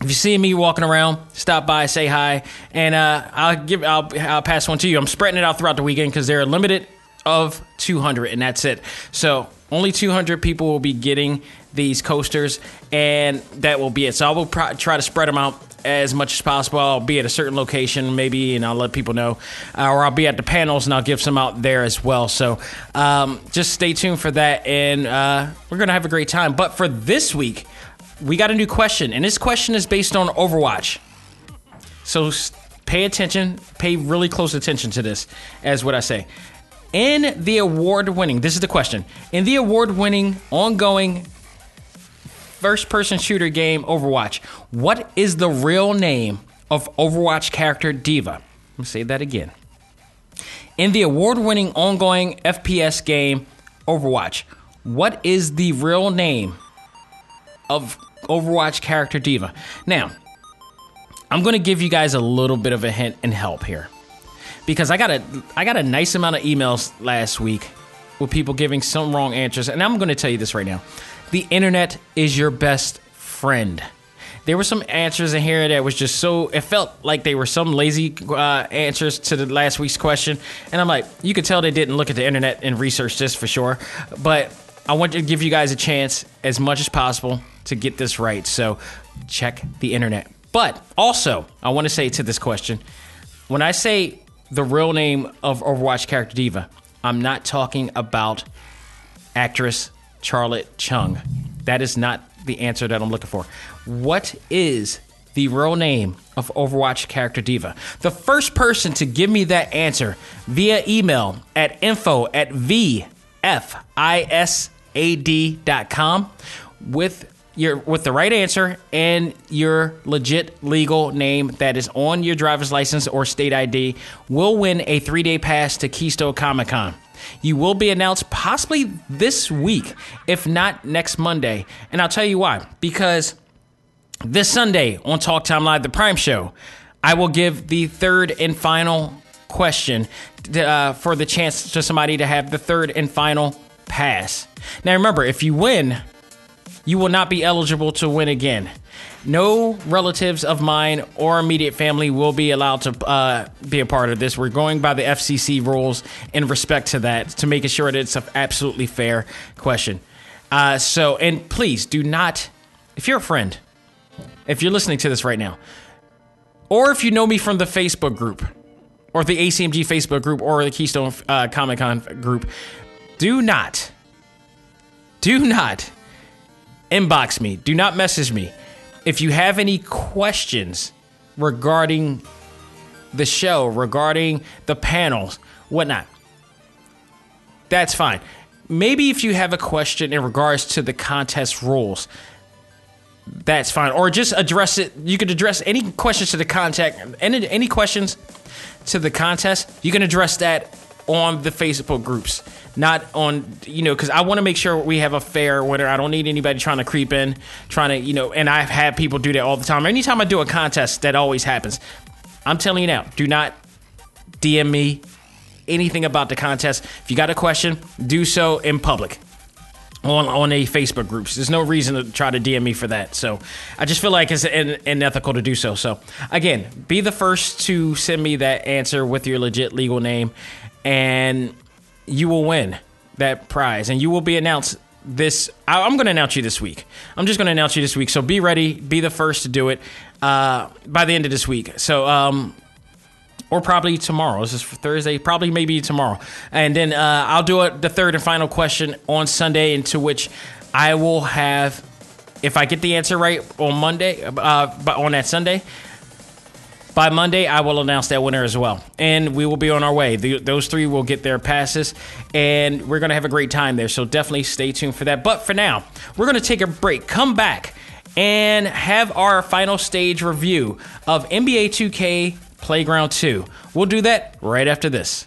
if you see me walking around, stop by, say hi, and uh, I'll give I'll, I'll pass one to you. I'm spreading it out throughout the weekend because they're limited of 200, and that's it. So only 200 people will be getting these coasters, and that will be it. So I will pr- try to spread them out as much as possible. I'll be at a certain location, maybe, and I'll let people know, uh, or I'll be at the panels and I'll give some out there as well. So um, just stay tuned for that, and uh, we're gonna have a great time. But for this week, we got a new question, and this question is based on Overwatch. So pay attention, pay really close attention to this, as what I say. In the award winning, this is the question. In the award winning, ongoing first person shooter game Overwatch, what is the real name of Overwatch character D.Va? Let me say that again. In the award winning ongoing FPS game Overwatch, what is the real name of Overwatch character D.Va? Now, I'm going to give you guys a little bit of a hint and help here because I got a I got a nice amount of emails last week with people giving some wrong answers, and I'm going to tell you this right now: the internet is your best friend. There were some answers in here that was just so it felt like they were some lazy uh, answers to the last week's question, and I'm like, you could tell they didn't look at the internet and research this for sure. But I want to give you guys a chance as much as possible to get this right. So check the internet. But also, I want to say to this question, when I say the real name of Overwatch character D.Va. I'm not talking about actress Charlet Chung. That is not the answer that I'm looking for. What is the real name of Overwatch character D.Va? The first person to give me that answer via email at info at vfisad.com with with the right answer and your legit legal name that is on your driver's license or state ID will win a three day pass to Keystone Comic Con. You will be announced possibly this week, if not next Monday. And I'll tell you why. Because this Sunday on Talk Time Live, the Prime Show, I will give the third and final question uh, for the chance to somebody to have the third and final pass. Now remember, if you win, you will not be eligible to win again. No relatives of mine or immediate family will be allowed to uh, be a part of this. We're going by the FCC rules in respect to that to make sure that it's an absolutely fair question. Uh, so, and please do not, if you're a friend, if you're listening to this right now, or if you know me from the Facebook group, or the ACMG Facebook group, or the Keystone uh, Comic Con group, do not, do not inbox me. Do not message me. If you have any questions regarding the show, regarding the panels, whatnot, that's fine. Maybe if you have a question in regards to the contest rules, that's fine. Or just address it. You could address any questions to the contact, any, any questions to the contest. You can address that on the Facebook groups, not on you know because I want to make sure we have a fair winner. I don't need anybody trying to creep in, trying to you know. And I've had people do that all the time. Anytime I do a contest, that always happens. I'm telling you now, do not DM me anything about the contest. If you got a question, do so in public on on a Facebook groups. There's no reason to try to DM me for that. So I just feel like it's unethical to do so. So again, be the first to send me that answer with your legit legal name, and you will win that prize, and you will be announced. This I'm going to announce you this week. I'm just going to announce you this week. So be ready. Be the first to do it uh, by the end of this week. So um, or probably tomorrow. This is for Thursday, probably maybe tomorrow. And then uh, I'll do it the third and final question on Sunday, into which I will have, if I get the answer right on Monday, uh, on that Sunday. By Monday, I will announce that winner as well. And we will be on our way. The, those three will get their passes, and we're going to have a great time there. So definitely stay tuned for that. But for now, we're going to take a break, come back, and have our final stage review of NBA 2K Playground 2. We'll do that right after this.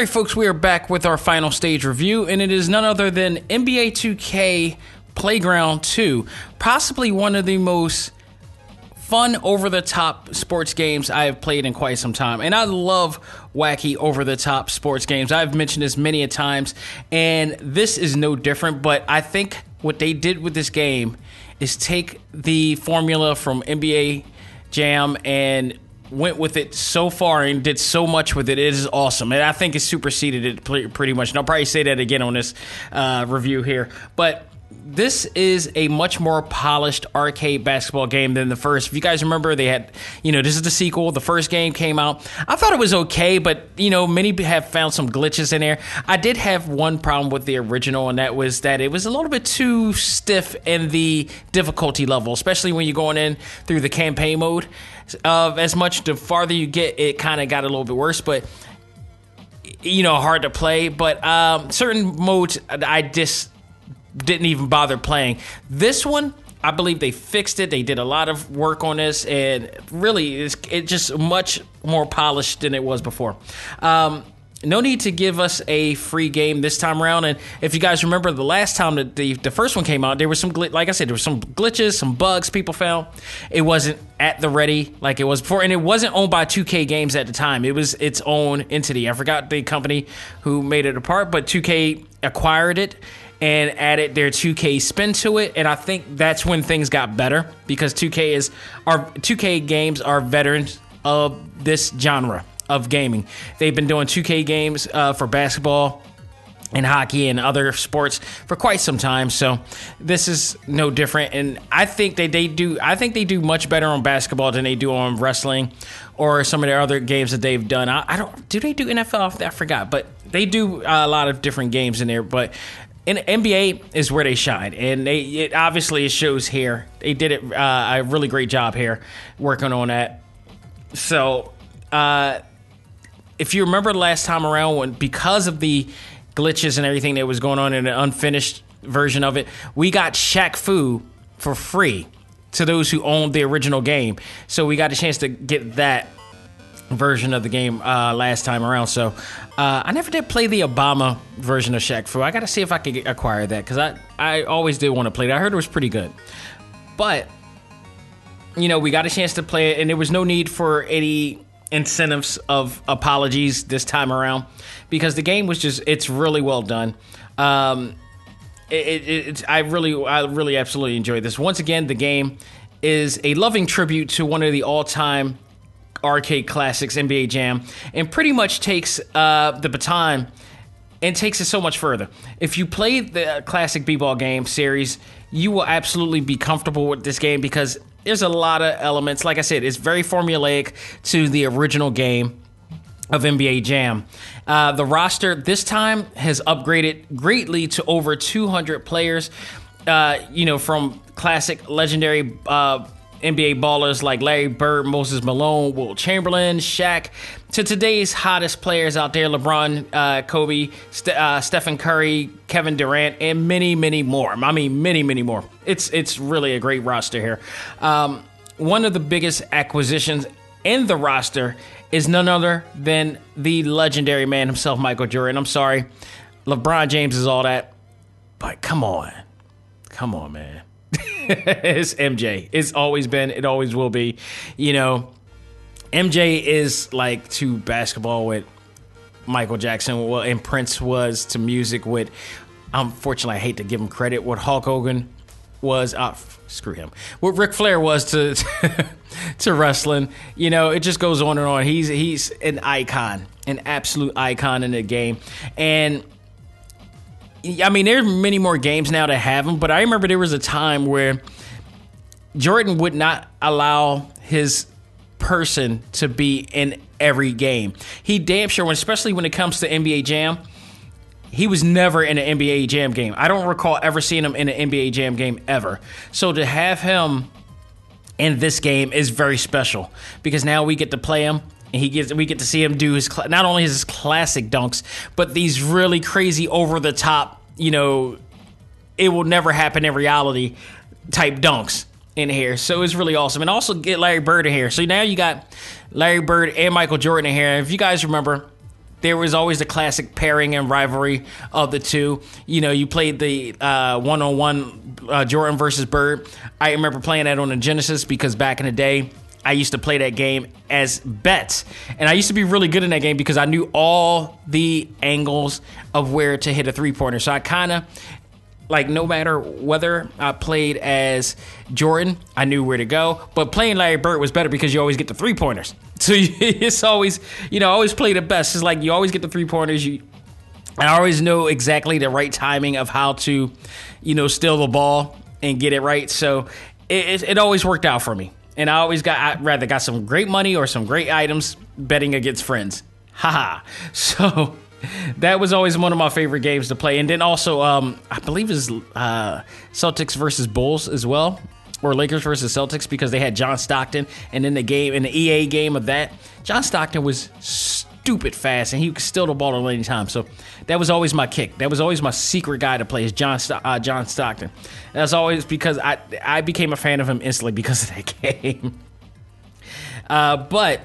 Right, folks, we are back with our final stage review, and it is none other than NBA 2K Playground 2, possibly one of the most fun over the top sports games I have played in quite some time. And I love wacky over the top sports games. I've mentioned this many a times, and this is no different, but I think what they did with this game is take the formula from NBA Jam and went with it so far and did so much with it. It is awesome, and I think it superseded it pretty much. And I'll probably say that again on this uh, review here, but. This is a much more polished arcade basketball game than the first. If you guys remember, they had, you know, this is the sequel. The first game came out. I thought it was okay, but, you know, many have found some glitches in there. I did have one problem with the original, and that was that it was a little bit too stiff in the difficulty level, especially when you're going in through the campaign mode. Uh, as much the farther you get, it kind of got a little bit worse, but you know, hard to play. But um, certain modes, I just didn't even bother playing. This one, I believe they fixed it. They did a lot of work on this, and really, it's it just much more polished than it was before. Um, no need to give us a free game this time around. And if you guys remember the last time that the, the first one came out, there was some gl- like I said, there were some glitches, some bugs people found. It wasn't at the ready like it was before, and it wasn't owned by 2K Games at the time. It was its own entity. I forgot the company who made it apart, but 2K acquired it and added their 2K spin to it, and I think that's when things got better because 2K is our 2K games are veterans of this genre of gaming. They've been doing 2K games uh, for basketball and hockey and other sports for quite some time. So this is no different. And I think they, they do I think they do much better on basketball than they do on wrestling or some of their other games that they've done. I, I don't do they do NFL? I forgot, but they do a lot of different games in there. But in NBA is where they shine, and they it obviously it shows here. They did it uh, a really great job here working on that. So. Uh, if you remember the last time around when because of the glitches and everything that was going on in an unfinished version of it, we got Shaq Fu for free to those who owned the original game. So we got a chance to get that version of the game uh, last time around. So uh, I never did play the Obama version of Shaq Fu. I got to see if I could get, acquire that because I, I always did want to play it. I heard it was pretty good. But, you know, we got a chance to play it, and there was no need for any incentives of apologies this time around because the game was just it's really well done. Um, it, it, it's I really I really absolutely enjoyed this. Once again, the game is a loving tribute to one of the all-time arcade classics, NBA Jam, and pretty much takes uh, the baton and takes it so much further. If you play the classic b-ball game series, you will absolutely be comfortable with this game because there's a lot of elements. Like I said, it's very formulaic to the original game of NBA Jam. Uh, the roster this time has upgraded greatly to over 200 players. Uh, you know, from classic, legendary uh, NBA ballers like Larry Bird, Moses Malone, Wilt Chamberlain, Shaq, to today's hottest players out there LeBron, uh, Kobe, St- uh, Stephen Curry, Kevin Durant, and many, many more. I mean, many, many more. It's, it's really a great roster here. Um, one of the biggest acquisitions in the roster is none other than the legendary man himself, Michael Jordan. I'm sorry, LeBron James is all that, but come on. Come on, man. it's MJ. It's always been, it always will be. You know, MJ is like to basketball with Michael Jackson, well, and Prince was to music with. Unfortunately, I hate to give him credit. What Hulk Hogan was, uh, screw him. What Ric Flair was to to wrestling. You know, it just goes on and on. He's he's an icon, an absolute icon in the game, and. I mean, there's many more games now that have him, but I remember there was a time where Jordan would not allow his person to be in every game. He damn sure, especially when it comes to NBA Jam, he was never in an NBA Jam game. I don't recall ever seeing him in an NBA Jam game ever. So to have him in this game is very special because now we get to play him. And he gets, we get to see him do his not only his classic dunks, but these really crazy over the top, you know, it will never happen in reality type dunks in here. So it's really awesome. And also get Larry Bird in here. So now you got Larry Bird and Michael Jordan in here. If you guys remember, there was always the classic pairing and rivalry of the two. You know, you played the one on one Jordan versus Bird. I remember playing that on the Genesis because back in the day, I used to play that game as bets. And I used to be really good in that game because I knew all the angles of where to hit a three pointer. So I kind of like no matter whether I played as Jordan, I knew where to go. But playing Larry Bird was better because you always get the three pointers. So it's always, you know, always play the best. It's like you always get the three pointers. You, I always know exactly the right timing of how to, you know, steal the ball and get it right. So it, it, it always worked out for me. And I always got, I rather got some great money or some great items betting against friends. Haha. So that was always one of my favorite games to play. And then also, um, I believe is uh, Celtics versus Bulls as well, or Lakers versus Celtics because they had John Stockton. And in the game, in the EA game of that, John Stockton was stupid fast and he could steal the ball at any time. So that was always my kick. That was always my secret guy to play is John uh, John Stockton. That's always because I I became a fan of him instantly because of that game. Uh, but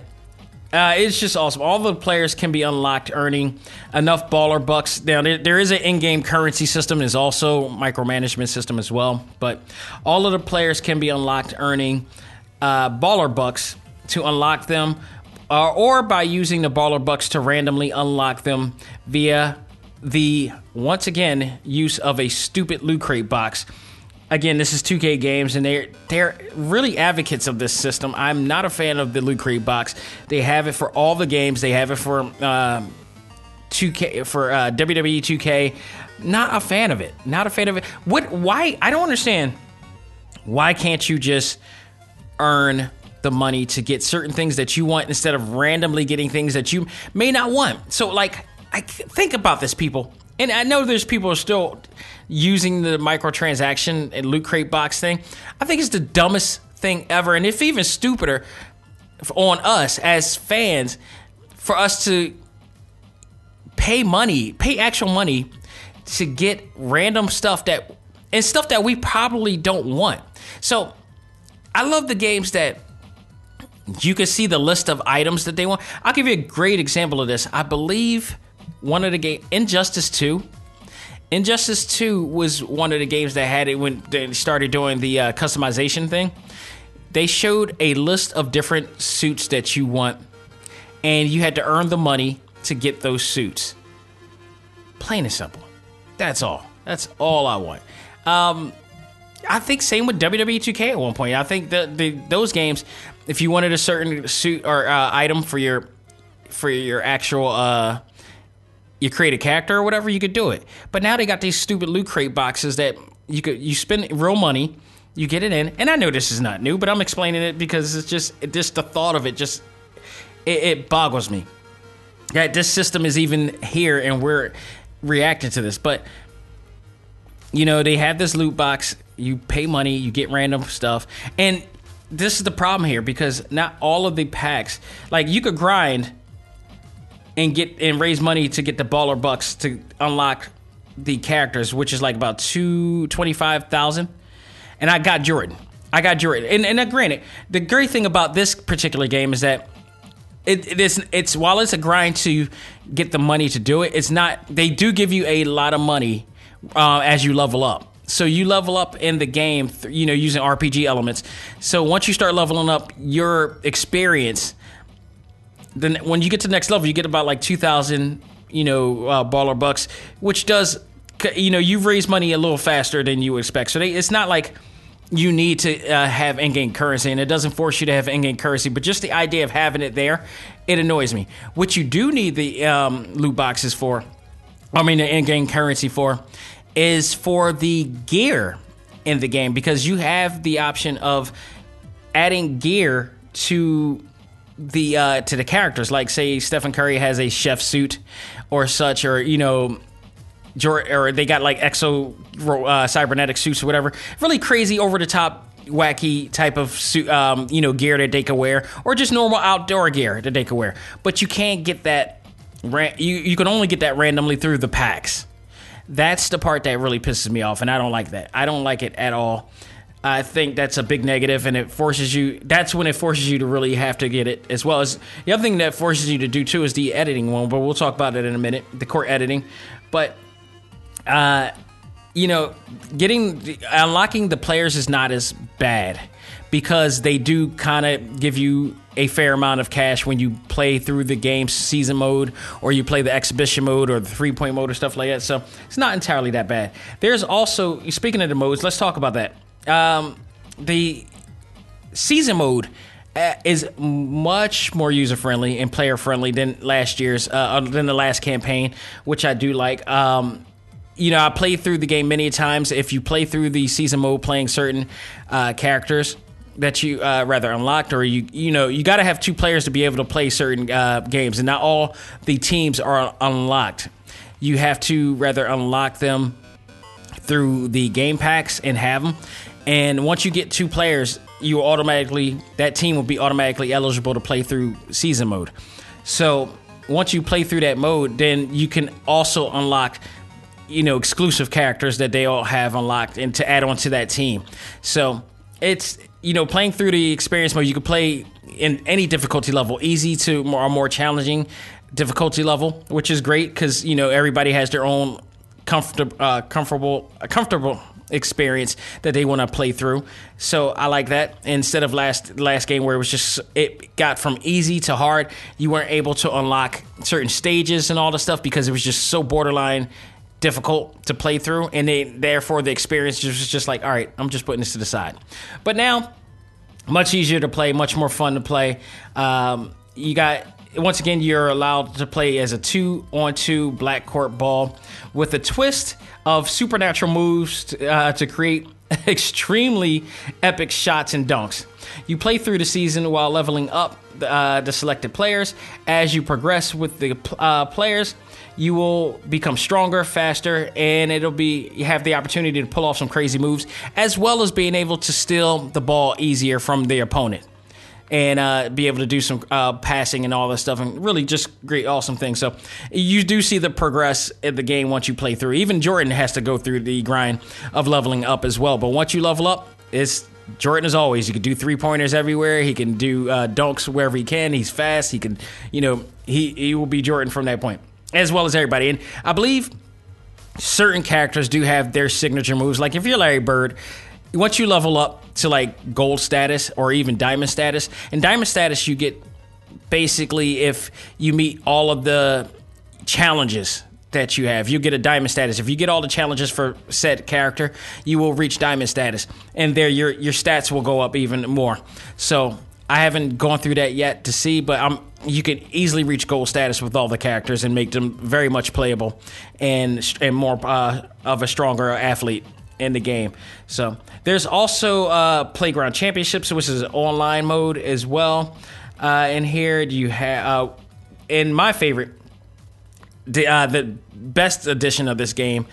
uh, it's just awesome. All the players can be unlocked, earning enough baller bucks. Now there, there is an in-game currency system. There's also micromanagement system as well. But all of the players can be unlocked, earning uh, baller bucks to unlock them, uh, or by using the baller bucks to randomly unlock them via the once again use of a stupid loot crate box again, this is 2K games, and they're they're really advocates of this system. I'm not a fan of the Loot Crate box. They have it for all the games. They have it for uh, 2K for uh, WWE 2K. Not a fan of it. Not a fan of it. What? Why? I don't understand. Why can't you just earn the money to get certain things that you want instead of randomly getting things that you may not want? So, like, I think about this, people. And I know there's people are still using the microtransaction and loot crate box thing. I think it's the dumbest thing ever, and if even stupider on us as fans for us to pay money, pay actual money to get random stuff that and stuff that we probably don't want. So I love the games that you can see the list of items that they want. I'll give you a great example of this. I believe one of the game Injustice 2 Injustice 2 was one of the games that had it when they started doing the uh, customization thing. They showed a list of different suits that you want, and you had to earn the money to get those suits. Plain and simple. That's all. That's all I want. Um, I think same with WWE 2K at one point. I think that the, those games, if you wanted a certain suit or uh, item for your for your actual uh, you create a character or whatever, you could do it. But now they got these stupid loot crate boxes that you could you spend real money, you get it in, and I know this is not new, but I'm explaining it because it's just it, just the thought of it just it, it boggles me that this system is even here and we're reacting to this. But you know they have this loot box, you pay money, you get random stuff, and this is the problem here because not all of the packs like you could grind and get and raise money to get the baller bucks to unlock the characters, which is like about two twenty five thousand. And I got Jordan. I got Jordan. And and uh, granted, the great thing about this particular game is that it, it is it's while it's a grind to get the money to do it, it's not. They do give you a lot of money uh, as you level up. So you level up in the game, you know, using RPG elements. So once you start leveling up, your experience then when you get to the next level, you get about like two thousand, you know, uh, baller bucks, which does, you know, you've raised money a little faster than you expect. So they, it's not like you need to uh, have in-game currency, and it doesn't force you to have in-game currency. But just the idea of having it there, it annoys me. What you do need the um, loot boxes for, I mean, the in-game currency for, is for the gear in the game because you have the option of adding gear to the uh, to the characters. Like say Stephen Curry has a chef suit or such, or you know. Or they got like exo uh, cybernetic suits or whatever. Really crazy, over the top, wacky type of suit, um, you know, gear that they could wear, or just normal outdoor gear that they could wear. But you can't get that. You you can only get that randomly through the packs. That's the part that really pisses me off, and I don't like that. I don't like it at all. I think that's a big negative, and it forces you. That's when it forces you to really have to get it, as well as the other thing that forces you to do too is the editing one. But we'll talk about it in a minute, the court editing. But, uh, you know, getting unlocking the players is not as bad because they do kind of give you a fair amount of cash when you play through the game's season mode or you play the exhibition mode or the three point mode or stuff like that. So it's not entirely that bad. There's also, speaking of the modes, let's talk about that um, the season mode uh, is much more user friendly and player friendly than last year's uh, than the last campaign, which I do like. Um, you know, I played through the game many times. If you play through the season mode, playing certain uh, characters that you uh, rather unlocked, or you you know, you got to have two players to be able to play certain uh, games, and not all the teams are unlocked. You have to rather unlock them through the game packs and have them and once you get two players, you automatically that team will be automatically eligible to play through season mode. So once you play through that mode, then you can also unlock you know exclusive characters that they all have unlocked and to add on to that team. So it's you know playing through the experience mode, you can play in any difficulty level, easy to more more challenging difficulty level, which is great because you know everybody has their own comfortable, uh, comfortable, comfortable experience that they want to play through. So I like that. Instead of last last game where it was just it got from easy to hard, you weren't able to unlock certain stages and all the stuff because it was just so borderline difficult to play through and they, therefore the experience was just like all right i'm just putting this to the side but now much easier to play much more fun to play um, you got once again you're allowed to play as a two on two black court ball with a twist of supernatural moves to, uh, to create extremely epic shots and dunks. You play through the season while leveling up uh, the selected players. As you progress with the uh, players, you will become stronger, faster, and it'll be you have the opportunity to pull off some crazy moves, as well as being able to steal the ball easier from the opponent and uh, be able to do some uh, passing and all this stuff, and really just great, awesome things. So you do see the progress in the game once you play through. Even Jordan has to go through the grind of leveling up as well. But once you level up, it's Jordan as always. He can do three pointers everywhere. He can do uh, dunks wherever he can. He's fast. He can, you know, he he will be Jordan from that point, as well as everybody. And I believe certain characters do have their signature moves. Like if you're Larry Bird, once you level up to like gold status or even diamond status, in diamond status you get basically if you meet all of the challenges that you have. You get a diamond status. If you get all the challenges for said character, you will reach diamond status, and there your your stats will go up even more. So I haven't gone through that yet to see, but I'm you can easily reach gold status with all the characters and make them very much playable and and more uh, of a stronger athlete in the game. So there's also uh, Playground Championships, which is online mode as well. Uh, and here you have, uh, in my favorite, the uh, the best edition of this game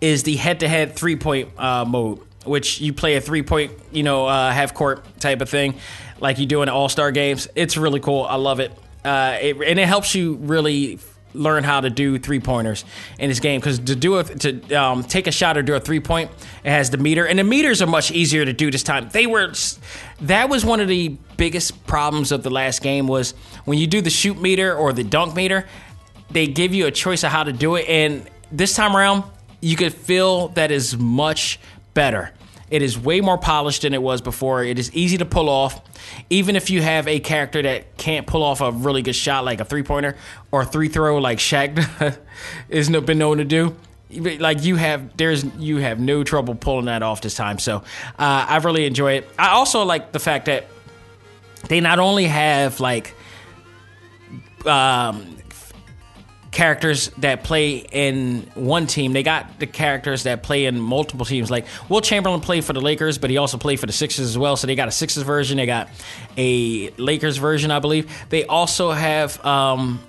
is the head-to-head three-point uh, mode, which you play a three-point, you know, uh, half-court type of thing, like you do in All-Star games. It's really cool. I love it. It and it helps you really learn how to do three pointers in this game because to do it to um, take a shot or do a three point it has the meter and the meters are much easier to do this time. They were that was one of the biggest problems of the last game was when you do the shoot meter or the dunk meter they give you a choice of how to do it and this time around you could feel that is much better it is way more polished than it was before. It is easy to pull off. Even if you have a character that can't pull off a really good shot, like a three pointer or three throw, like Shaq has been known to do, like you have there's you have no trouble pulling that off this time. So uh, I really enjoy it. I also like the fact that they not only have like um, characters that play in one team. They got the characters that play in multiple teams. Like Wilt Chamberlain played for the Lakers, but he also played for the Sixers as well. So they got a Sixers version. They got a Lakers version, I believe. They also have um,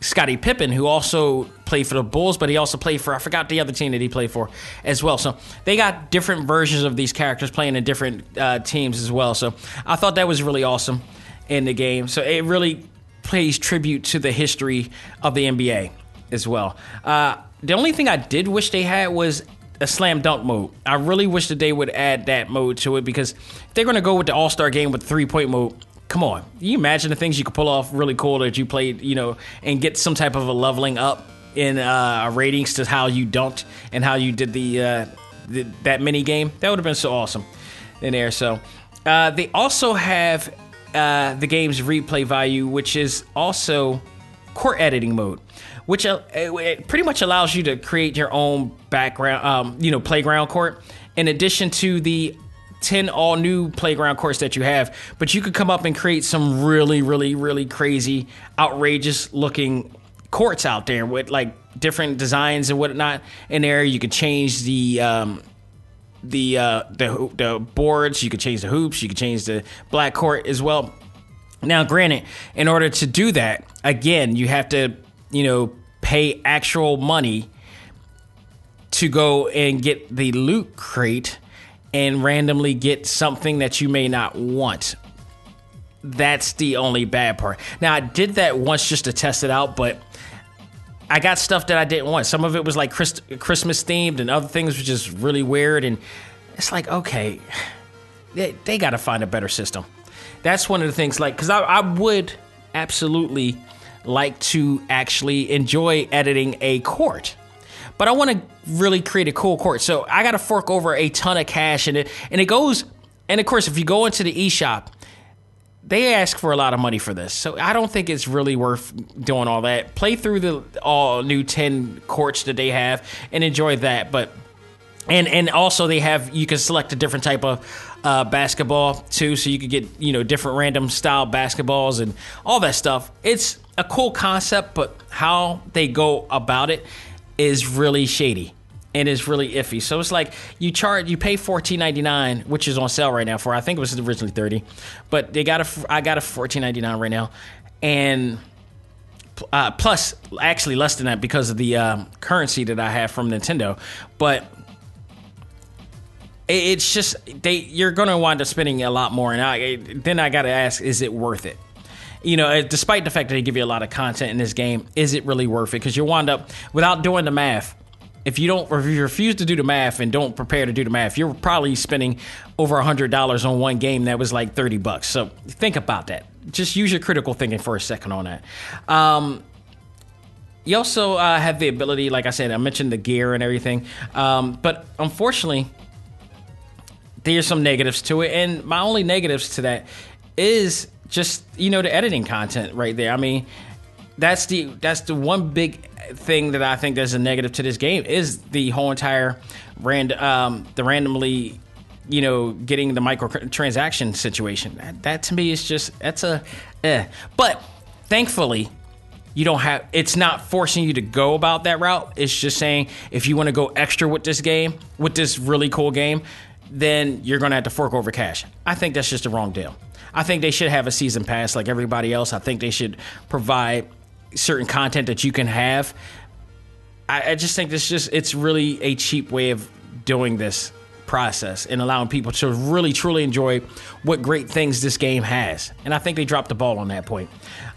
Scottie Pippen, who also played for the Bulls, but he also played for I forgot the other team that he played for as well. So they got different versions of these characters playing in different uh, teams as well. So I thought that was really awesome in the game. So it really pays tribute to the history of the NBA as well. Uh, the only thing I did wish they had was a slam dunk mode. I really wish that they would add that mode to it because they're going to go with the All Star game with three point mode, come on. You imagine the things you could pull off really cool that you played, you know, and get some type of a leveling up in uh, ratings to how you dunked and how you did the, uh, the that mini game. That would have been so awesome in there. So uh, they also have uh, the game's replay value, which is also court editing mode, which uh, it pretty much allows you to create your own background, um, you know, playground court, in addition to the 10 all new playground courts that you have. But you could come up and create some really, really, really crazy, outrageous looking courts out there with like different designs and whatnot in there. You could change the um, the uh, the the boards. You could change the hoops. You could change the black court as well. Now, granted, in order to do that, again, you have to you know pay actual money to go and get the loot crate and randomly get something that you may not want. That's the only bad part. Now, I did that once just to test it out, but I got stuff that I didn't want. Some of it was like Christ- Christmas themed, and other things were just really weird. And it's like, okay, they, they got to find a better system. That's one of the things, like, because I, I would absolutely like to actually enjoy editing a court. But I want to really create a cool court. So I got to fork over a ton of cash in it. And it goes, and of course, if you go into the eShop, they ask for a lot of money for this. So I don't think it's really worth doing all that. Play through the all new 10 courts that they have and enjoy that. But and and also they have you can select a different type of uh, basketball too, so you could get you know different random style basketballs and all that stuff. It's a cool concept, but how they go about it is really shady and is really iffy. So it's like you charge, you pay fourteen ninety nine, which is on sale right now for I think it was originally thirty, but they got a I got a fourteen ninety nine right now, and uh, plus actually less than that because of the um, currency that I have from Nintendo, but. It's just they. You're gonna wind up spending a lot more, and I then I gotta ask: Is it worth it? you know, despite the fact that they give you a lot of content in this game, is it really worth it? Because you wind up without doing the math if you don't if you refuse to do the math and don't prepare to do the math you're probably spending over hundred dollars on one game that was like 30 bucks. So think about that. Just use your critical thinking for a second on that. Um, you also uh, have the ability like i said i mentioned the gear and everything. Um, but unfortunately there's some negatives to it. And my only negatives to that is just you know the editing content right there. I mean that's the that's the one big thing that I think there's a negative to this game is the whole entire rand um, the randomly you know getting the microtransaction situation. That, that to me is just that's a eh. But thankfully you don't have it's not forcing you to go about that route. It's just saying if you want to go extra with this game, with this really cool game, then you're going to have to fork over cash. I think that's just a wrong deal. I think they should have a season pass like everybody else. I think they should provide certain content that you can have. I, I just think this just it's really a cheap way of doing this process and allowing people to really truly enjoy what great things this game has. And I think they dropped the ball on that point.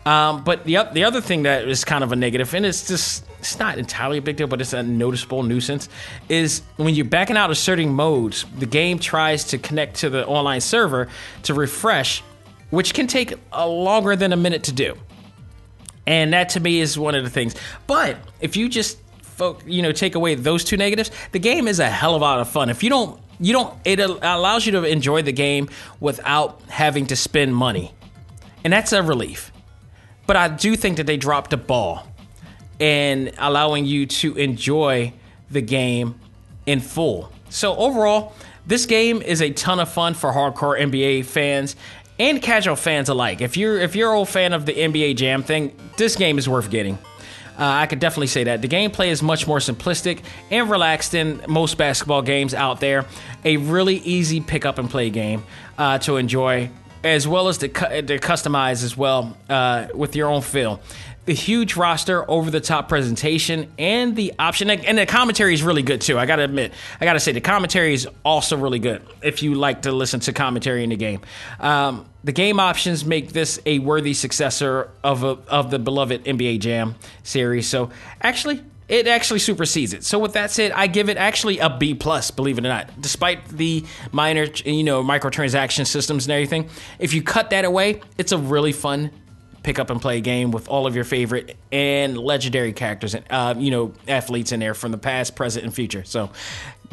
Um, but the the other thing that is kind of a negative, and it's just it's not entirely a big deal, but it's a noticeable nuisance, is when you're backing out of certain modes, the game tries to connect to the online server to refresh, which can take a longer than a minute to do. And that to me is one of the things. But if you just you know, take away those two negatives, the game is a hell of a lot of fun. If you don't you don't. It allows you to enjoy the game without having to spend money, and that's a relief. But I do think that they dropped a ball in allowing you to enjoy the game in full. So overall, this game is a ton of fun for hardcore NBA fans and casual fans alike. If you're if you're old fan of the NBA Jam thing, this game is worth getting. Uh, I could definitely say that. The gameplay is much more simplistic and relaxed than most basketball games out there. A really easy pick up and play game uh, to enjoy, as well as to, cu- to customize as well uh, with your own feel the huge roster, over the top presentation, and the option. And the commentary is really good too. I gotta admit, I gotta say the commentary is also really good. If you like to listen to commentary in the game, um, the game options make this a worthy successor of a, of the beloved NBA Jam series. So actually. It actually supersedes it. So with that said, I give it actually a B plus. Believe it or not, despite the minor, you know, microtransaction systems and everything, if you cut that away, it's a really fun pick up and play game with all of your favorite and legendary characters and uh, you know athletes in there from the past, present, and future. So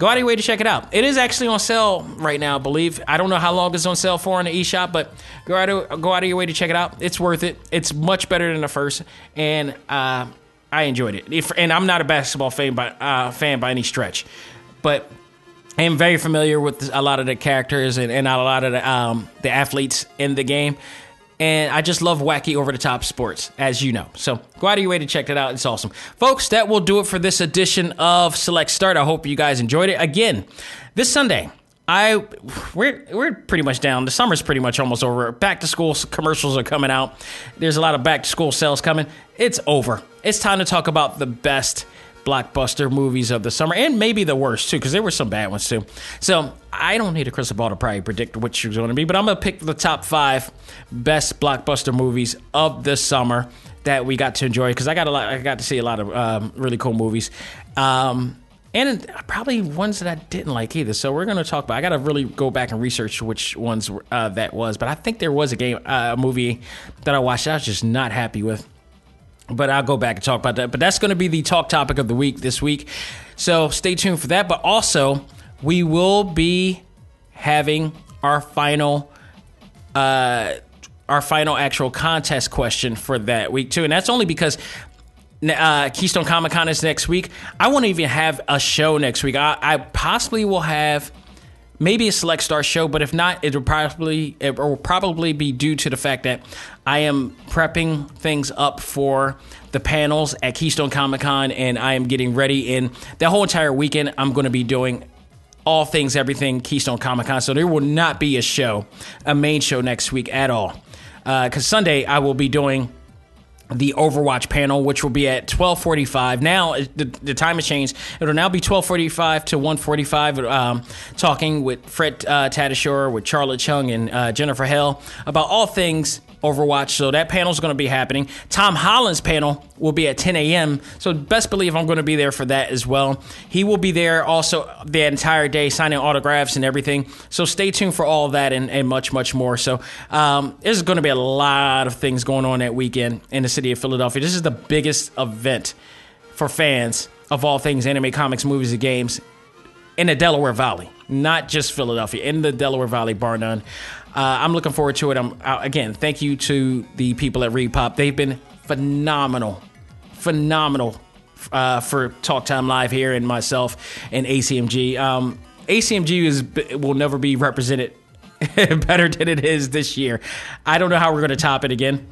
go out of your way to check it out. It is actually on sale right now, I believe. I don't know how long it's on sale for on the eShop, but go out of, go out of your way to check it out. It's worth it. It's much better than the first, and uh, I enjoyed it. If, and I'm not a basketball fan by uh, fan by any stretch, but I am very familiar with a lot of the characters and, and a lot of the um, the athletes in the game and I just love wacky over the top sports, as you know. So go out of your way to check that out. It's awesome. Folks, that will do it for this edition of Select Start. I hope you guys enjoyed it. Again, this Sunday, I we're we're pretty much down. The summer's pretty much almost over. Back to school commercials are coming out. There's a lot of back to school sales coming. It's over. It's time to talk about the best blockbuster movies of the summer, and maybe the worst too, because there were some bad ones too. So I don't need a crystal ball to probably predict which is going to be, but I'm going to pick the top five best blockbuster movies of the summer that we got to enjoy because I got a lot. I got to see a lot of um, really cool movies. Um, and probably ones that I didn't like either. So we're going to talk about. I got to really go back and research which ones uh, that was. But I think there was a game, uh, a movie that I watched. I was just not happy with but I'll go back and talk about that. But that's going to be the talk topic of the week this week. So stay tuned for that. But also, we will be having our final uh our final actual contest question for that week too and that's only because uh, Keystone Comic Con is next week. I won't even have a show next week. I, I possibly will have maybe a Select Start show, but if not, it will probably it will probably be due to the fact that I am prepping things up for the panels at Keystone Comic Con, and I am getting ready. In the whole entire weekend, I'm going to be doing all things, everything Keystone Comic Con. So there will not be a show, a main show next week at all. Because uh, Sunday I will be doing the Overwatch panel, which will be at 12:45. Now the, the time has changed. It'll now be 12:45 to 1:45. Um, talking with Fred uh, Tatasciore, with Charlet Chung, and uh, Jennifer Hale about all things Overwatch. So that panel is going to be happening. Tom Holland's panel will be at 10 a.m. So best believe I'm going to be there for that as well. He will be there also the entire day signing autographs and everything. So stay tuned for all that and, and much, much more. So um, there's going to be a lot of things going on that weekend in the city of Philadelphia. This is the biggest event for fans of all things anime, comics, movies, and games in the Delaware Valley, not just Philadelphia, in the Delaware Valley, bar none. Uh, I'm looking forward to it. I'm uh, again, thank you to the people at Repop. They've been phenomenal, phenomenal uh, for Talk Time Live here and myself and ACMG. Um, ACMG is will never be represented better than it is this year. I don't know how we're going to top it again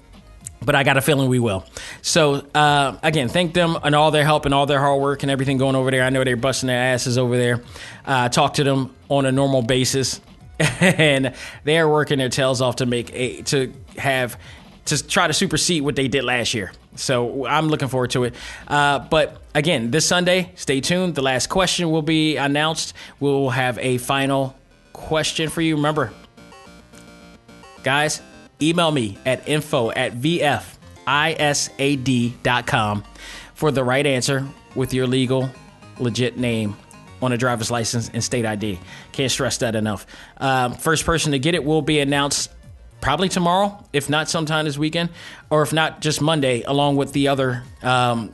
but I got a feeling we will. So uh, again, thank them and all their help and all their hard work and everything going over there. I know they're busting their asses over there. Uh, talk to them on a normal basis, and they are working their tails off to make a to have to try to supersede what they did last year. So I'm looking forward to it. Uh, but again, this Sunday, stay tuned. The last question will be announced. We'll have a final question for you. Remember, guys email me at info at vfisad.com for the right answer with your legal, legit name on a driver's license and state ID. Can't stress that enough. Um, first person to get it will be announced probably tomorrow, if not sometime this weekend, or if not just Monday, along with the other. Um,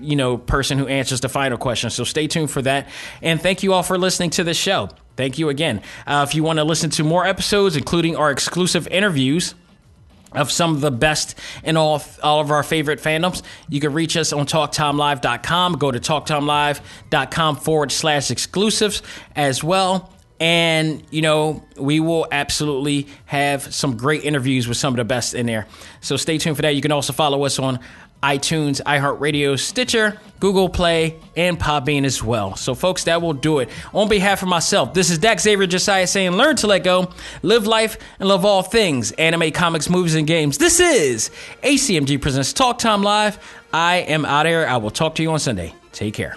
you know, person who answers the final question. So stay tuned for that. And thank you all for listening to this show. thank you again. Uh, if you want to listen to more episodes, including our exclusive interviews of some of the best in all all of our favorite fandoms. You can reach us on talktimelive.com. Go to talktimelive.com forward slash exclusives as well. And, you know, we will absolutely have some great interviews with some of the best in there. So stay tuned for that. You can also follow us on iTunes, iHeartRadio, Stitcher, Google Play, and Podbean as well. So, folks, that will do it. On behalf of myself, this is Dak Xavier Josiah saying, learn to let go, live life, and love all things anime, comics, movies, and games. This is ACMG Presents Talk Time Live. I am out here. I will talk to you on Sunday. Take care.